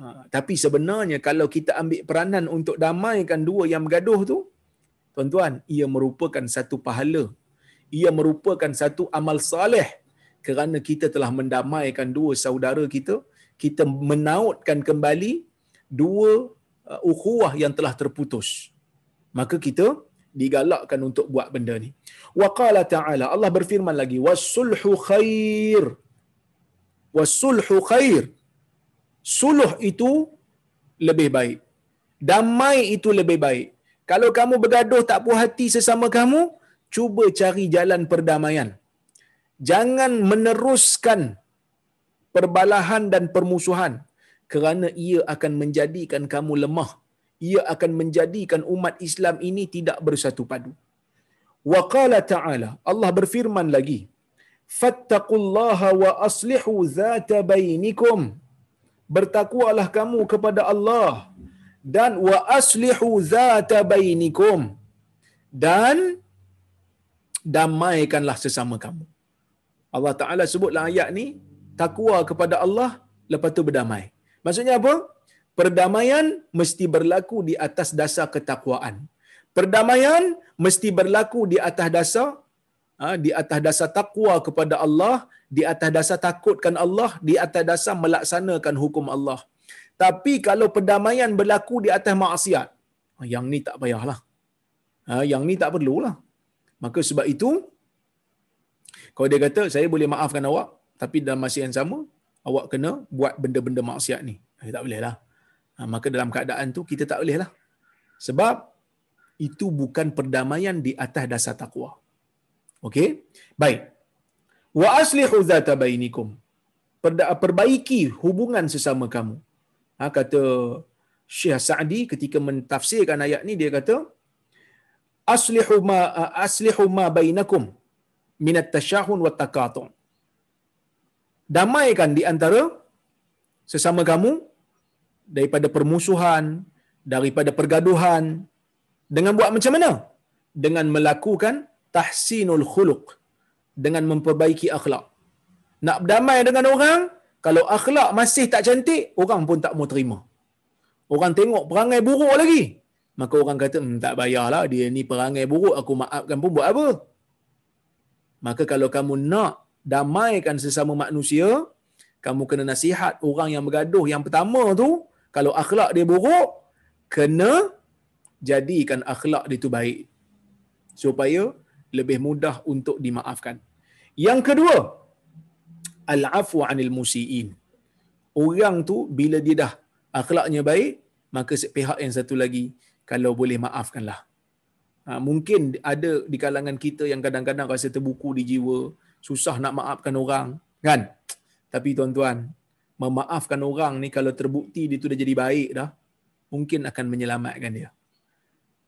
Ha, tapi sebenarnya kalau kita ambil peranan untuk damaikan dua yang bergaduh tu, tuan-tuan, ia merupakan satu pahala. Ia merupakan satu amal saleh kerana kita telah mendamaikan dua saudara kita, kita menautkan kembali dua uh, ukhuwah yang telah terputus. Maka kita digalakkan untuk buat benda ni. Wa qala ta'ala Allah berfirman lagi wasulhu khair. Wasulhu khair. Suluh itu lebih baik. Damai itu lebih baik. Kalau kamu bergaduh tak puas hati sesama kamu, cuba cari jalan perdamaian. Jangan meneruskan perbalahan dan permusuhan kerana ia akan menjadikan kamu lemah ia akan menjadikan umat Islam ini tidak bersatu padu. Wa qala ta'ala, Allah berfirman lagi, Fattaqullaha wa aslihu zata bainikum. Bertakwalah kamu kepada Allah dan wa aslihu zata bainikum. Dan damaikanlah sesama kamu. Allah Ta'ala sebutlah ayat ni, takwa kepada Allah, lepas tu berdamai. Maksudnya apa? Perdamaian mesti berlaku di atas dasar ketakwaan. Perdamaian mesti berlaku di atas dasar ha, di atas dasar takwa kepada Allah, di atas dasar takutkan Allah, di atas dasar melaksanakan hukum Allah. Tapi kalau perdamaian berlaku di atas maksiat, ha, yang ni tak payahlah. Ha, yang ni tak perlulah. Maka sebab itu, kalau dia kata, saya boleh maafkan awak, tapi dalam masa yang sama, awak kena buat benda-benda maksiat ni. Eh, tak boleh lah. Ha, maka dalam keadaan tu kita tak boleh lah. Sebab itu bukan perdamaian di atas dasar takwa. Okey? Baik. Wa aslihu zata bainikum. Perbaiki hubungan sesama kamu. Ha, kata Syekh Sa'di ketika mentafsirkan ayat ni dia kata aslihu ma aslihu ma bainakum min at-tashahun wa takatu. Damaikan di antara sesama kamu daripada permusuhan, daripada pergaduhan dengan buat macam mana? Dengan melakukan tahsinul khuluq dengan memperbaiki akhlak. Nak berdamai dengan orang, kalau akhlak masih tak cantik, orang pun tak mau terima. Orang tengok perangai buruk lagi. Maka orang kata, hmm, tak bayarlah dia ni perangai buruk, aku maafkan pun buat apa? Maka kalau kamu nak damaikan sesama manusia, kamu kena nasihat orang yang bergaduh yang pertama tu, kalau akhlak dia buruk, kena jadikan akhlak dia tu baik. Supaya lebih mudah untuk dimaafkan. Yang kedua, al-afu anil musiin. Orang tu bila dia dah akhlaknya baik, maka pihak yang satu lagi kalau boleh maafkanlah. Ha, mungkin ada di kalangan kita yang kadang-kadang rasa terbuku di jiwa, susah nak maafkan orang, kan? Tapi tuan-tuan, memaafkan orang ni kalau terbukti dia tu dah jadi baik dah, mungkin akan menyelamatkan dia.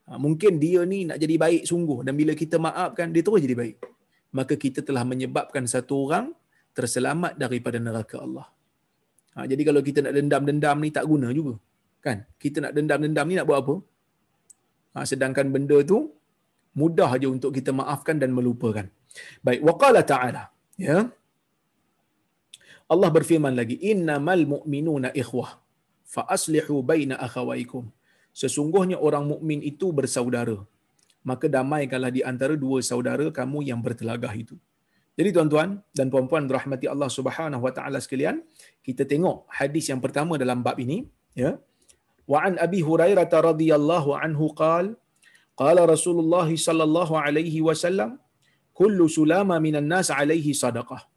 Ha, mungkin dia ni nak jadi baik sungguh dan bila kita maafkan dia terus jadi baik. Maka kita telah menyebabkan satu orang terselamat daripada neraka Allah. Ha, jadi kalau kita nak dendam-dendam ni tak guna juga. Kan? Kita nak dendam-dendam ni nak buat apa? Ha, sedangkan benda tu mudah aja untuk kita maafkan dan melupakan. Baik, waqala ta'ala. Ya. Allah berfirman lagi, innamal mu'minuna ikhwah fa aslihu baina akhawaikum. Sesungguhnya orang mukmin itu bersaudara. Maka damaikanlah di antara dua saudara kamu yang bertelagah itu. Jadi tuan-tuan dan puan-puan rahmati Allah Subhanahu wa taala sekalian, kita tengok hadis yang pertama dalam bab ini, ya. Wa an Abi Hurairah radhiyallahu anhu qala qala Rasulullah sallallahu alaihi wasallam kullu sulama minan nas alaihi sadaqah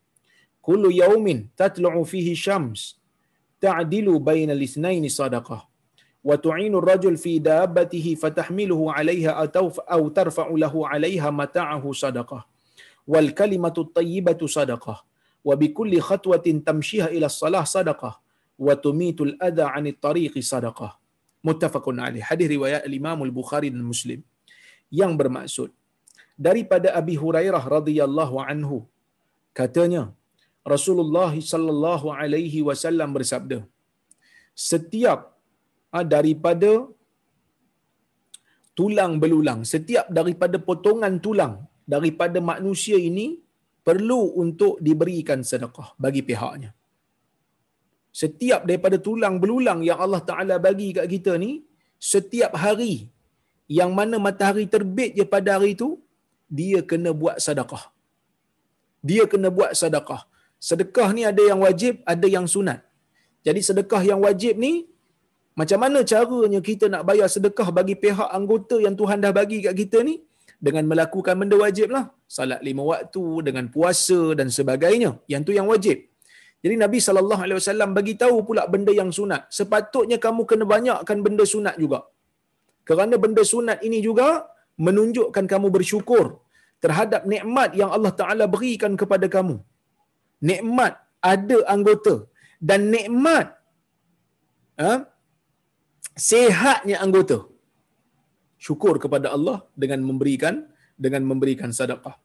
kullu yawmin tatlu'u fihi syams ta'dilu bainal itsnaini sadaqah wa tu'inu ar-rajul fi dabbatihi fatahmiluhu 'alayha aw aw tarfa'u lahu 'alayha mata'ahu sadaqah wal kalimatu at-tayyibatu sadaqah wa bi kulli khatwatin tamshiha ila as-salah sadaqah wa tumitul adha 'anit tariqi sadaqah muttafaqun alaih hadis riwayat al-Imam al-Bukhari dan Muslim. Yang bermaksud daripada Abi Hurairah radhiyallahu anhu katanya Rasulullah sallallahu alaihi wasallam bersabda setiap ah, daripada tulang belulang setiap daripada potongan tulang daripada manusia ini perlu untuk diberikan sedekah bagi pihaknya. Setiap daripada tulang belulang yang Allah Taala bagi kat kita ni setiap hari yang mana matahari terbit je pada hari itu dia kena buat sedekah. Dia kena buat sedekah sedekah ni ada yang wajib ada yang sunat jadi sedekah yang wajib ni macam mana caranya kita nak bayar sedekah bagi pihak anggota yang Tuhan dah bagi kat kita ni dengan melakukan benda wajib lah salat lima waktu dengan puasa dan sebagainya yang tu yang wajib jadi Nabi wasallam bagi tahu pula benda yang sunat. Sepatutnya kamu kena banyakkan benda sunat juga. Kerana benda sunat ini juga menunjukkan kamu bersyukur terhadap nikmat yang Allah Taala berikan kepada kamu. Nikmat ada anggota dan nikmat ha, sehatnya anggota. Syukur kepada Allah dengan memberikan dengan memberikan sedekah.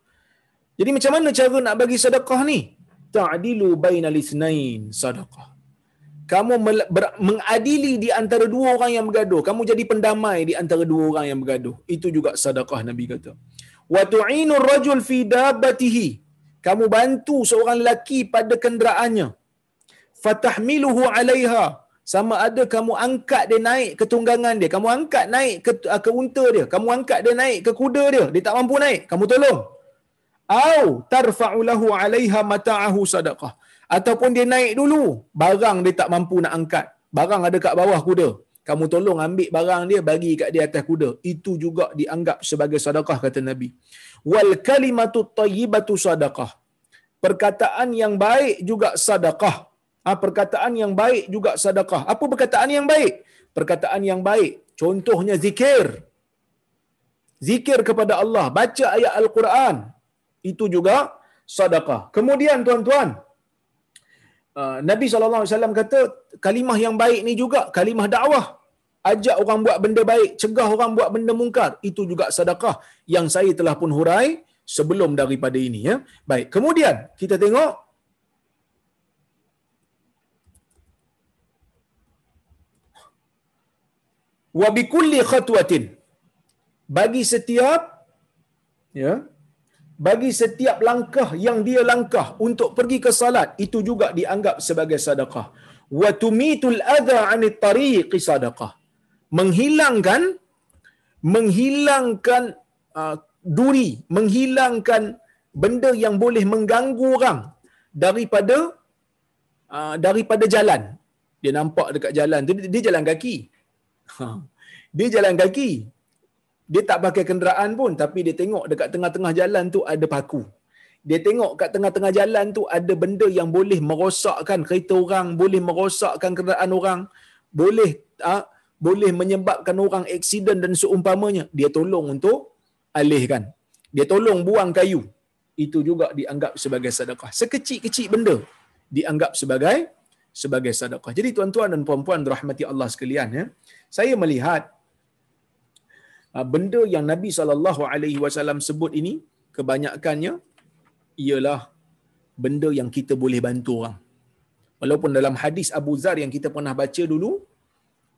Jadi macam mana cara nak bagi sedekah ni? ta'dilu bainal itsnain sadaqah kamu mengadili di antara dua orang yang bergaduh kamu jadi pendamai di antara dua orang yang bergaduh itu juga sedekah nabi kata wa tu'inu rajul fi dabbatihi kamu bantu seorang lelaki pada kenderaannya. Fatahmiluhu 'alaiha. Sama ada kamu angkat dia naik ke tunggangan dia. Kamu angkat naik ke, ke unta dia. Kamu angkat dia naik ke kuda dia. Dia tak mampu naik. Kamu tolong. Au tarfa'u lahu 'alaiha mata'ahu sadaqah. Ataupun dia naik dulu barang dia tak mampu nak angkat. Barang ada kat bawah kuda kamu tolong ambil barang dia bagi kat dia atas kuda itu juga dianggap sebagai sedekah kata nabi wal kalimatu thayyibatu sadaqah perkataan yang baik juga sedekah Ah perkataan yang baik juga sedekah. Apa perkataan yang baik? Perkataan yang baik. Contohnya zikir. Zikir kepada Allah, baca ayat Al-Quran. Itu juga sedekah. Kemudian tuan-tuan, ah, Nabi SAW kata kalimah yang baik ni juga kalimah dakwah. Ajak orang buat benda baik, cegah orang buat benda mungkar. Itu juga sedekah yang saya telah pun hurai sebelum daripada ini. Ya. Baik, kemudian kita tengok wa bikulli khatwatin bagi setiap ya bagi setiap langkah yang dia langkah untuk pergi ke salat itu juga dianggap sebagai sedekah wa tumitul adha 'anit tariqi sadaqah menghilangkan menghilangkan uh, duri menghilangkan benda yang boleh mengganggu orang daripada uh, daripada jalan dia nampak dekat jalan tu dia jalan kaki Ha. Dia jalan kaki. Dia tak pakai kenderaan pun tapi dia tengok dekat tengah-tengah jalan tu ada paku. Dia tengok kat tengah-tengah jalan tu ada benda yang boleh merosakkan kereta orang, boleh merosakkan kenderaan orang, boleh ha, boleh menyebabkan orang aksiden dan seumpamanya. Dia tolong untuk alihkan. Dia tolong buang kayu. Itu juga dianggap sebagai sedekah. Sekecil-kecil benda dianggap sebagai sebagai sedekah. Jadi tuan-tuan dan puan-puan rahmati Allah sekalian ya. Saya melihat benda yang Nabi wasallam sebut ini kebanyakannya ialah benda yang kita boleh bantu orang. Walaupun dalam hadis Abu Zar yang kita pernah baca dulu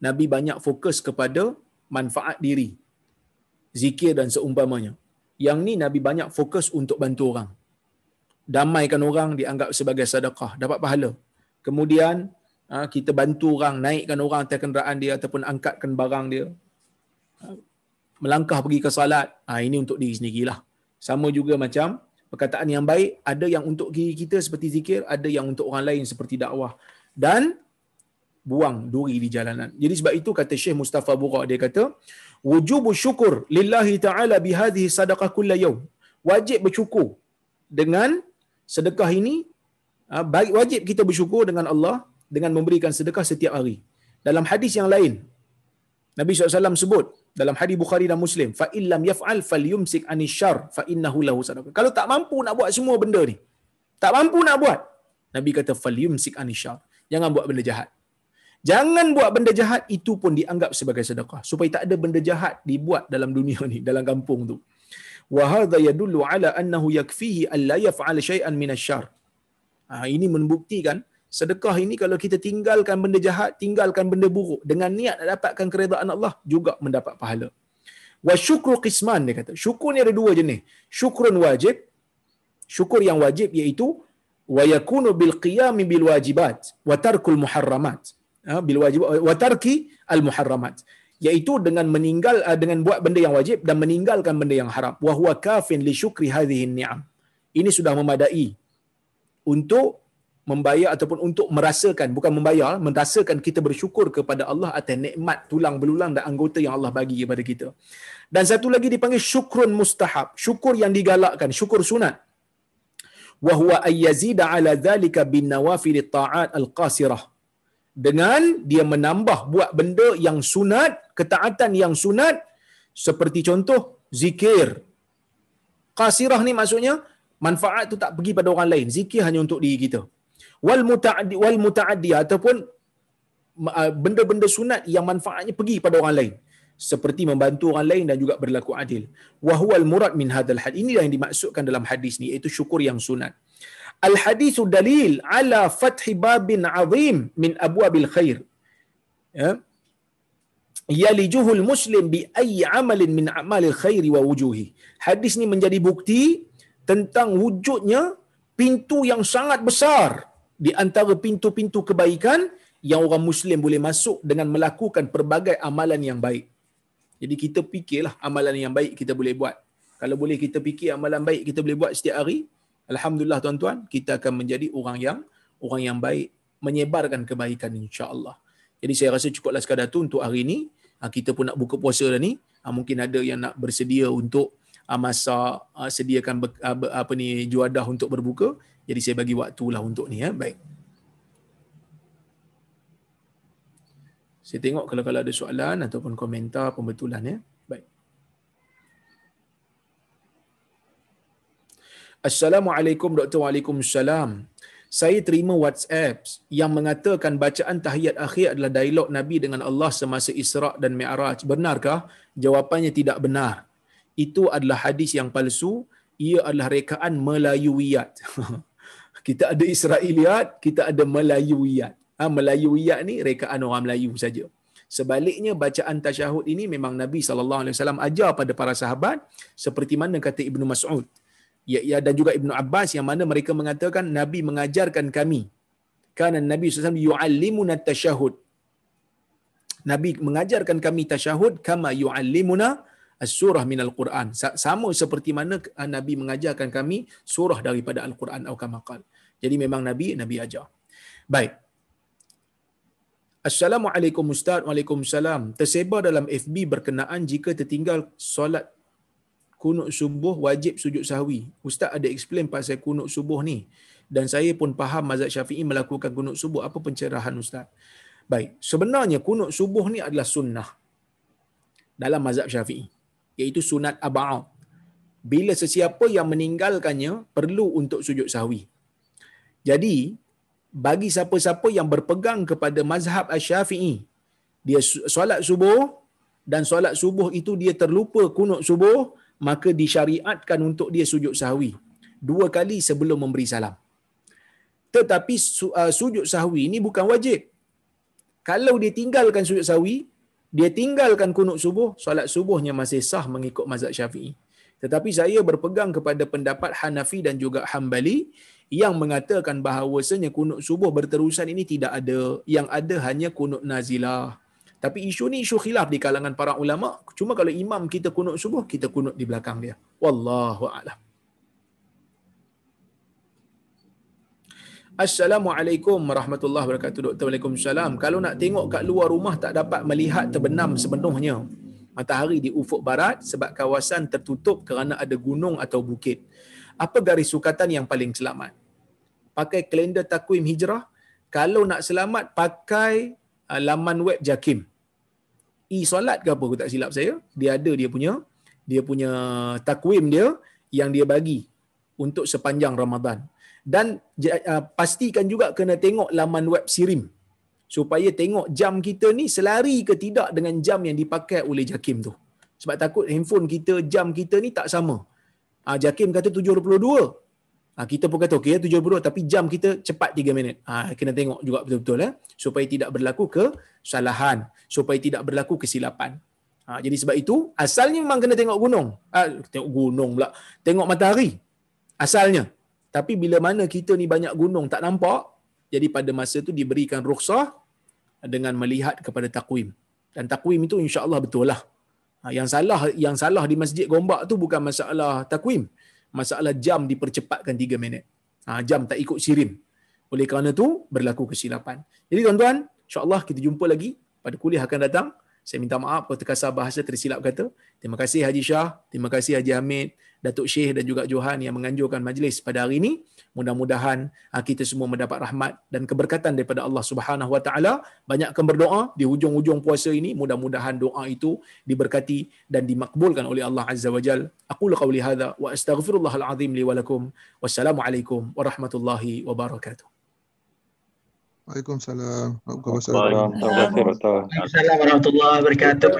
Nabi banyak fokus kepada manfaat diri. Zikir dan seumpamanya. Yang ni Nabi banyak fokus untuk bantu orang. Damaikan orang dianggap sebagai sedekah, dapat pahala kemudian ha, kita bantu orang naikkan orang atas kenderaan dia ataupun angkatkan barang dia melangkah pergi ke salat ha, ini untuk diri sendirilah. Sama juga macam perkataan yang baik ada yang untuk diri kita seperti zikir ada yang untuk orang lain seperti dakwah. Dan buang duri di jalanan. Jadi sebab itu kata Syekh Mustafa Bura dia kata wujubu syukur lillahi ta'ala bihadhihi sadaqah kulla yawm. Wajib bersyukur dengan sedekah ini Ah, baik wajib kita bersyukur dengan Allah dengan memberikan sedekah setiap hari. Dalam hadis yang lain, Nabi SAW sebut dalam hadis Bukhari dan Muslim, fa illam yaf'al falyumsik anishar fa innahu lahu sadaqah. Kalau tak mampu nak buat semua benda ni, tak mampu nak buat, Nabi kata falyumsik anishar. Jangan buat benda jahat. Jangan buat benda jahat itu pun dianggap sebagai sedekah supaya tak ada benda jahat dibuat dalam dunia ni *laughs* dalam kampung tu. Wa hadha yadullu ala annahu yakfihi an la yaf'al shay'an min. Ha, ini membuktikan sedekah ini kalau kita tinggalkan benda jahat, tinggalkan benda buruk dengan niat nak dapatkan keredaan Allah juga mendapat pahala. Wa syukru qisman dia kata. Syukur ni ada dua jenis. Syukrun wajib. Syukur yang wajib iaitu wa yakunu bil qiyam bil wajibat wa tarkul muharramat. Ha, bil wajib wa tarki al muharramat iaitu dengan meninggal uh, dengan buat benda yang wajib dan meninggalkan benda yang haram wa huwa kafin li syukri hadhihi ni'am ini sudah memadai untuk membayar ataupun untuk merasakan bukan membayar merasakan kita bersyukur kepada Allah atas nikmat tulang belulang dan anggota yang Allah bagi kepada kita. Dan satu lagi dipanggil syukrun mustahab, syukur yang digalakkan, syukur sunat. Wa huwa ayyazida ala dhalika bin nawafil ta'at al-qasirah. Dengan dia menambah buat benda yang sunat, ketaatan yang sunat seperti contoh zikir. Qasirah ni maksudnya manfaat tu tak pergi pada orang lain zikir hanya untuk diri kita wal mutaaddi wal mutaaddi ataupun uh, benda-benda sunat yang manfaatnya pergi pada orang lain. Seperti membantu orang lain dan juga berlaku adil. Wa huwal murad min hadzal had ini yang dimaksudkan dalam hadis ni iaitu syukur yang sunat. Al hadisu dalil ala fathi babin azim min abwabil khair. Ya. Yalijuhul muslim bi ayyi amalin min a'malil khairi wa wujuhi. Hadis ni menjadi bukti tentang wujudnya pintu yang sangat besar di antara pintu-pintu kebaikan yang orang muslim boleh masuk dengan melakukan pelbagai amalan yang baik. Jadi kita fikirlah amalan yang baik kita boleh buat. Kalau boleh kita fikir amalan baik kita boleh buat setiap hari, alhamdulillah tuan-tuan, kita akan menjadi orang yang orang yang baik menyebarkan kebaikan insya-Allah. Jadi saya rasa cukuplah sekadar tu untuk hari ini. Ha, kita pun nak buka puasa dah ni. Ha, mungkin ada yang nak bersedia untuk uh, masak sediakan apa ni juadah untuk berbuka jadi saya bagi waktulah untuk ni ya baik Saya tengok kalau kalau ada soalan ataupun komentar pembetulan ya. Baik. Assalamualaikum Dr. Waalaikumsalam. Saya terima WhatsApp yang mengatakan bacaan tahiyat akhir adalah dialog Nabi dengan Allah semasa Isra' dan Mi'raj. Benarkah? Jawapannya tidak benar. Itu adalah hadis yang palsu. Ia adalah rekaan Melayuiyat. *laughs* kita ada Israeliat, kita ada Melayuiyat. Ha, Melayuiyat ni rekaan orang Melayu saja. Sebaliknya bacaan tasyahud ini memang Nabi SAW ajar pada para sahabat seperti mana kata Ibnu Mas'ud ya, ya dan juga Ibnu Abbas yang mana mereka mengatakan Nabi mengajarkan kami kerana Nabi SAW yu'allimuna tasyahud Nabi mengajarkan kami tasyahud kama yu'allimuna surah minal Quran sama seperti mana uh, Nabi mengajarkan kami surah daripada Al-Quran atau kamakal. Jadi memang Nabi Nabi ajar. Baik. Assalamualaikum Ustaz. Waalaikumsalam. Tersebar dalam FB berkenaan jika tertinggal solat kunut subuh wajib sujud sahwi. Ustaz ada explain pasal kunut subuh ni. Dan saya pun faham mazhab syafi'i melakukan kunut subuh. Apa pencerahan Ustaz? Baik, sebenarnya kunut subuh ni adalah sunnah. Dalam mazhab syafi'i. Iaitu sunat aba'ad. Bila sesiapa yang meninggalkannya, perlu untuk sujud sahwi. Jadi, bagi siapa-siapa yang berpegang kepada mazhab syafi'i, dia solat subuh, dan solat subuh itu dia terlupa kunut subuh, maka disyariatkan untuk dia sujud sahwi dua kali sebelum memberi salam. Tetapi uh, sujud sahwi ini bukan wajib. Kalau dia tinggalkan sujud sahwi, dia tinggalkan kunut subuh, solat subuhnya masih sah mengikut mazhab Syafi'i. Tetapi saya berpegang kepada pendapat Hanafi dan juga Hambali yang mengatakan bahawasanya kunut subuh berterusan ini tidak ada. Yang ada hanya kunut nazilah. Tapi isu ni isu khilaf di kalangan para ulama. Cuma kalau imam kita kunut subuh, kita kunut di belakang dia. Wallahu a'lam. Assalamualaikum warahmatullahi wabarakatuh. Doktor Waalaikumsalam. Kalau nak tengok kat luar rumah tak dapat melihat terbenam sepenuhnya matahari di ufuk barat sebab kawasan tertutup kerana ada gunung atau bukit. Apa garis sukatan yang paling selamat? Pakai kalender takwim hijrah. Kalau nak selamat pakai uh, laman web Jakim e-solat ke apa aku tak silap saya dia ada dia punya dia punya takwim dia yang dia bagi untuk sepanjang Ramadan dan uh, pastikan juga kena tengok laman web Sirim supaya tengok jam kita ni selari ke tidak dengan jam yang dipakai oleh Jakim tu sebab takut handphone kita jam kita ni tak sama uh, Jakim kata 72 Ha, kita pun kata okey 72 tapi jam kita cepat 3 minit. Ha, kena tengok juga betul-betul eh supaya tidak berlaku kesalahan, supaya tidak berlaku kesilapan. Ha, jadi sebab itu asalnya memang kena tengok gunung. Ha, tengok gunung pula. Tengok matahari. Asalnya. Tapi bila mana kita ni banyak gunung tak nampak, jadi pada masa tu diberikan rukhsah dengan melihat kepada takwim. Dan takwim itu insya-Allah betul lah. Ha, yang salah yang salah di Masjid Gombak tu bukan masalah takwim masalah jam dipercepatkan 3 minit. Ha, jam tak ikut sirim. Oleh kerana tu berlaku kesilapan. Jadi tuan-tuan, insya-Allah kita jumpa lagi pada kuliah akan datang. Saya minta maaf kalau terkasar bahasa tersilap kata. Terima kasih Haji Shah, terima kasih Haji Hamid, Datuk Syekh dan juga Johan yang menganjurkan majlis pada hari ini. Mudah-mudahan ah, kita semua mendapat rahmat dan keberkatan daripada Allah Subhanahu Wa Taala. Banyakkan berdoa di hujung-hujung puasa ini. Mudah-mudahan doa itu diberkati dan dimakbulkan oleh Allah Azza wa Jal. Aku qauli hadza wa astaghfirullahal azim li wa lakum. Wassalamualaikum warahmatullahi wabarakatuh. Waalaikumsalam. Waalaikumsalam warahmatullahi wabarakatuh.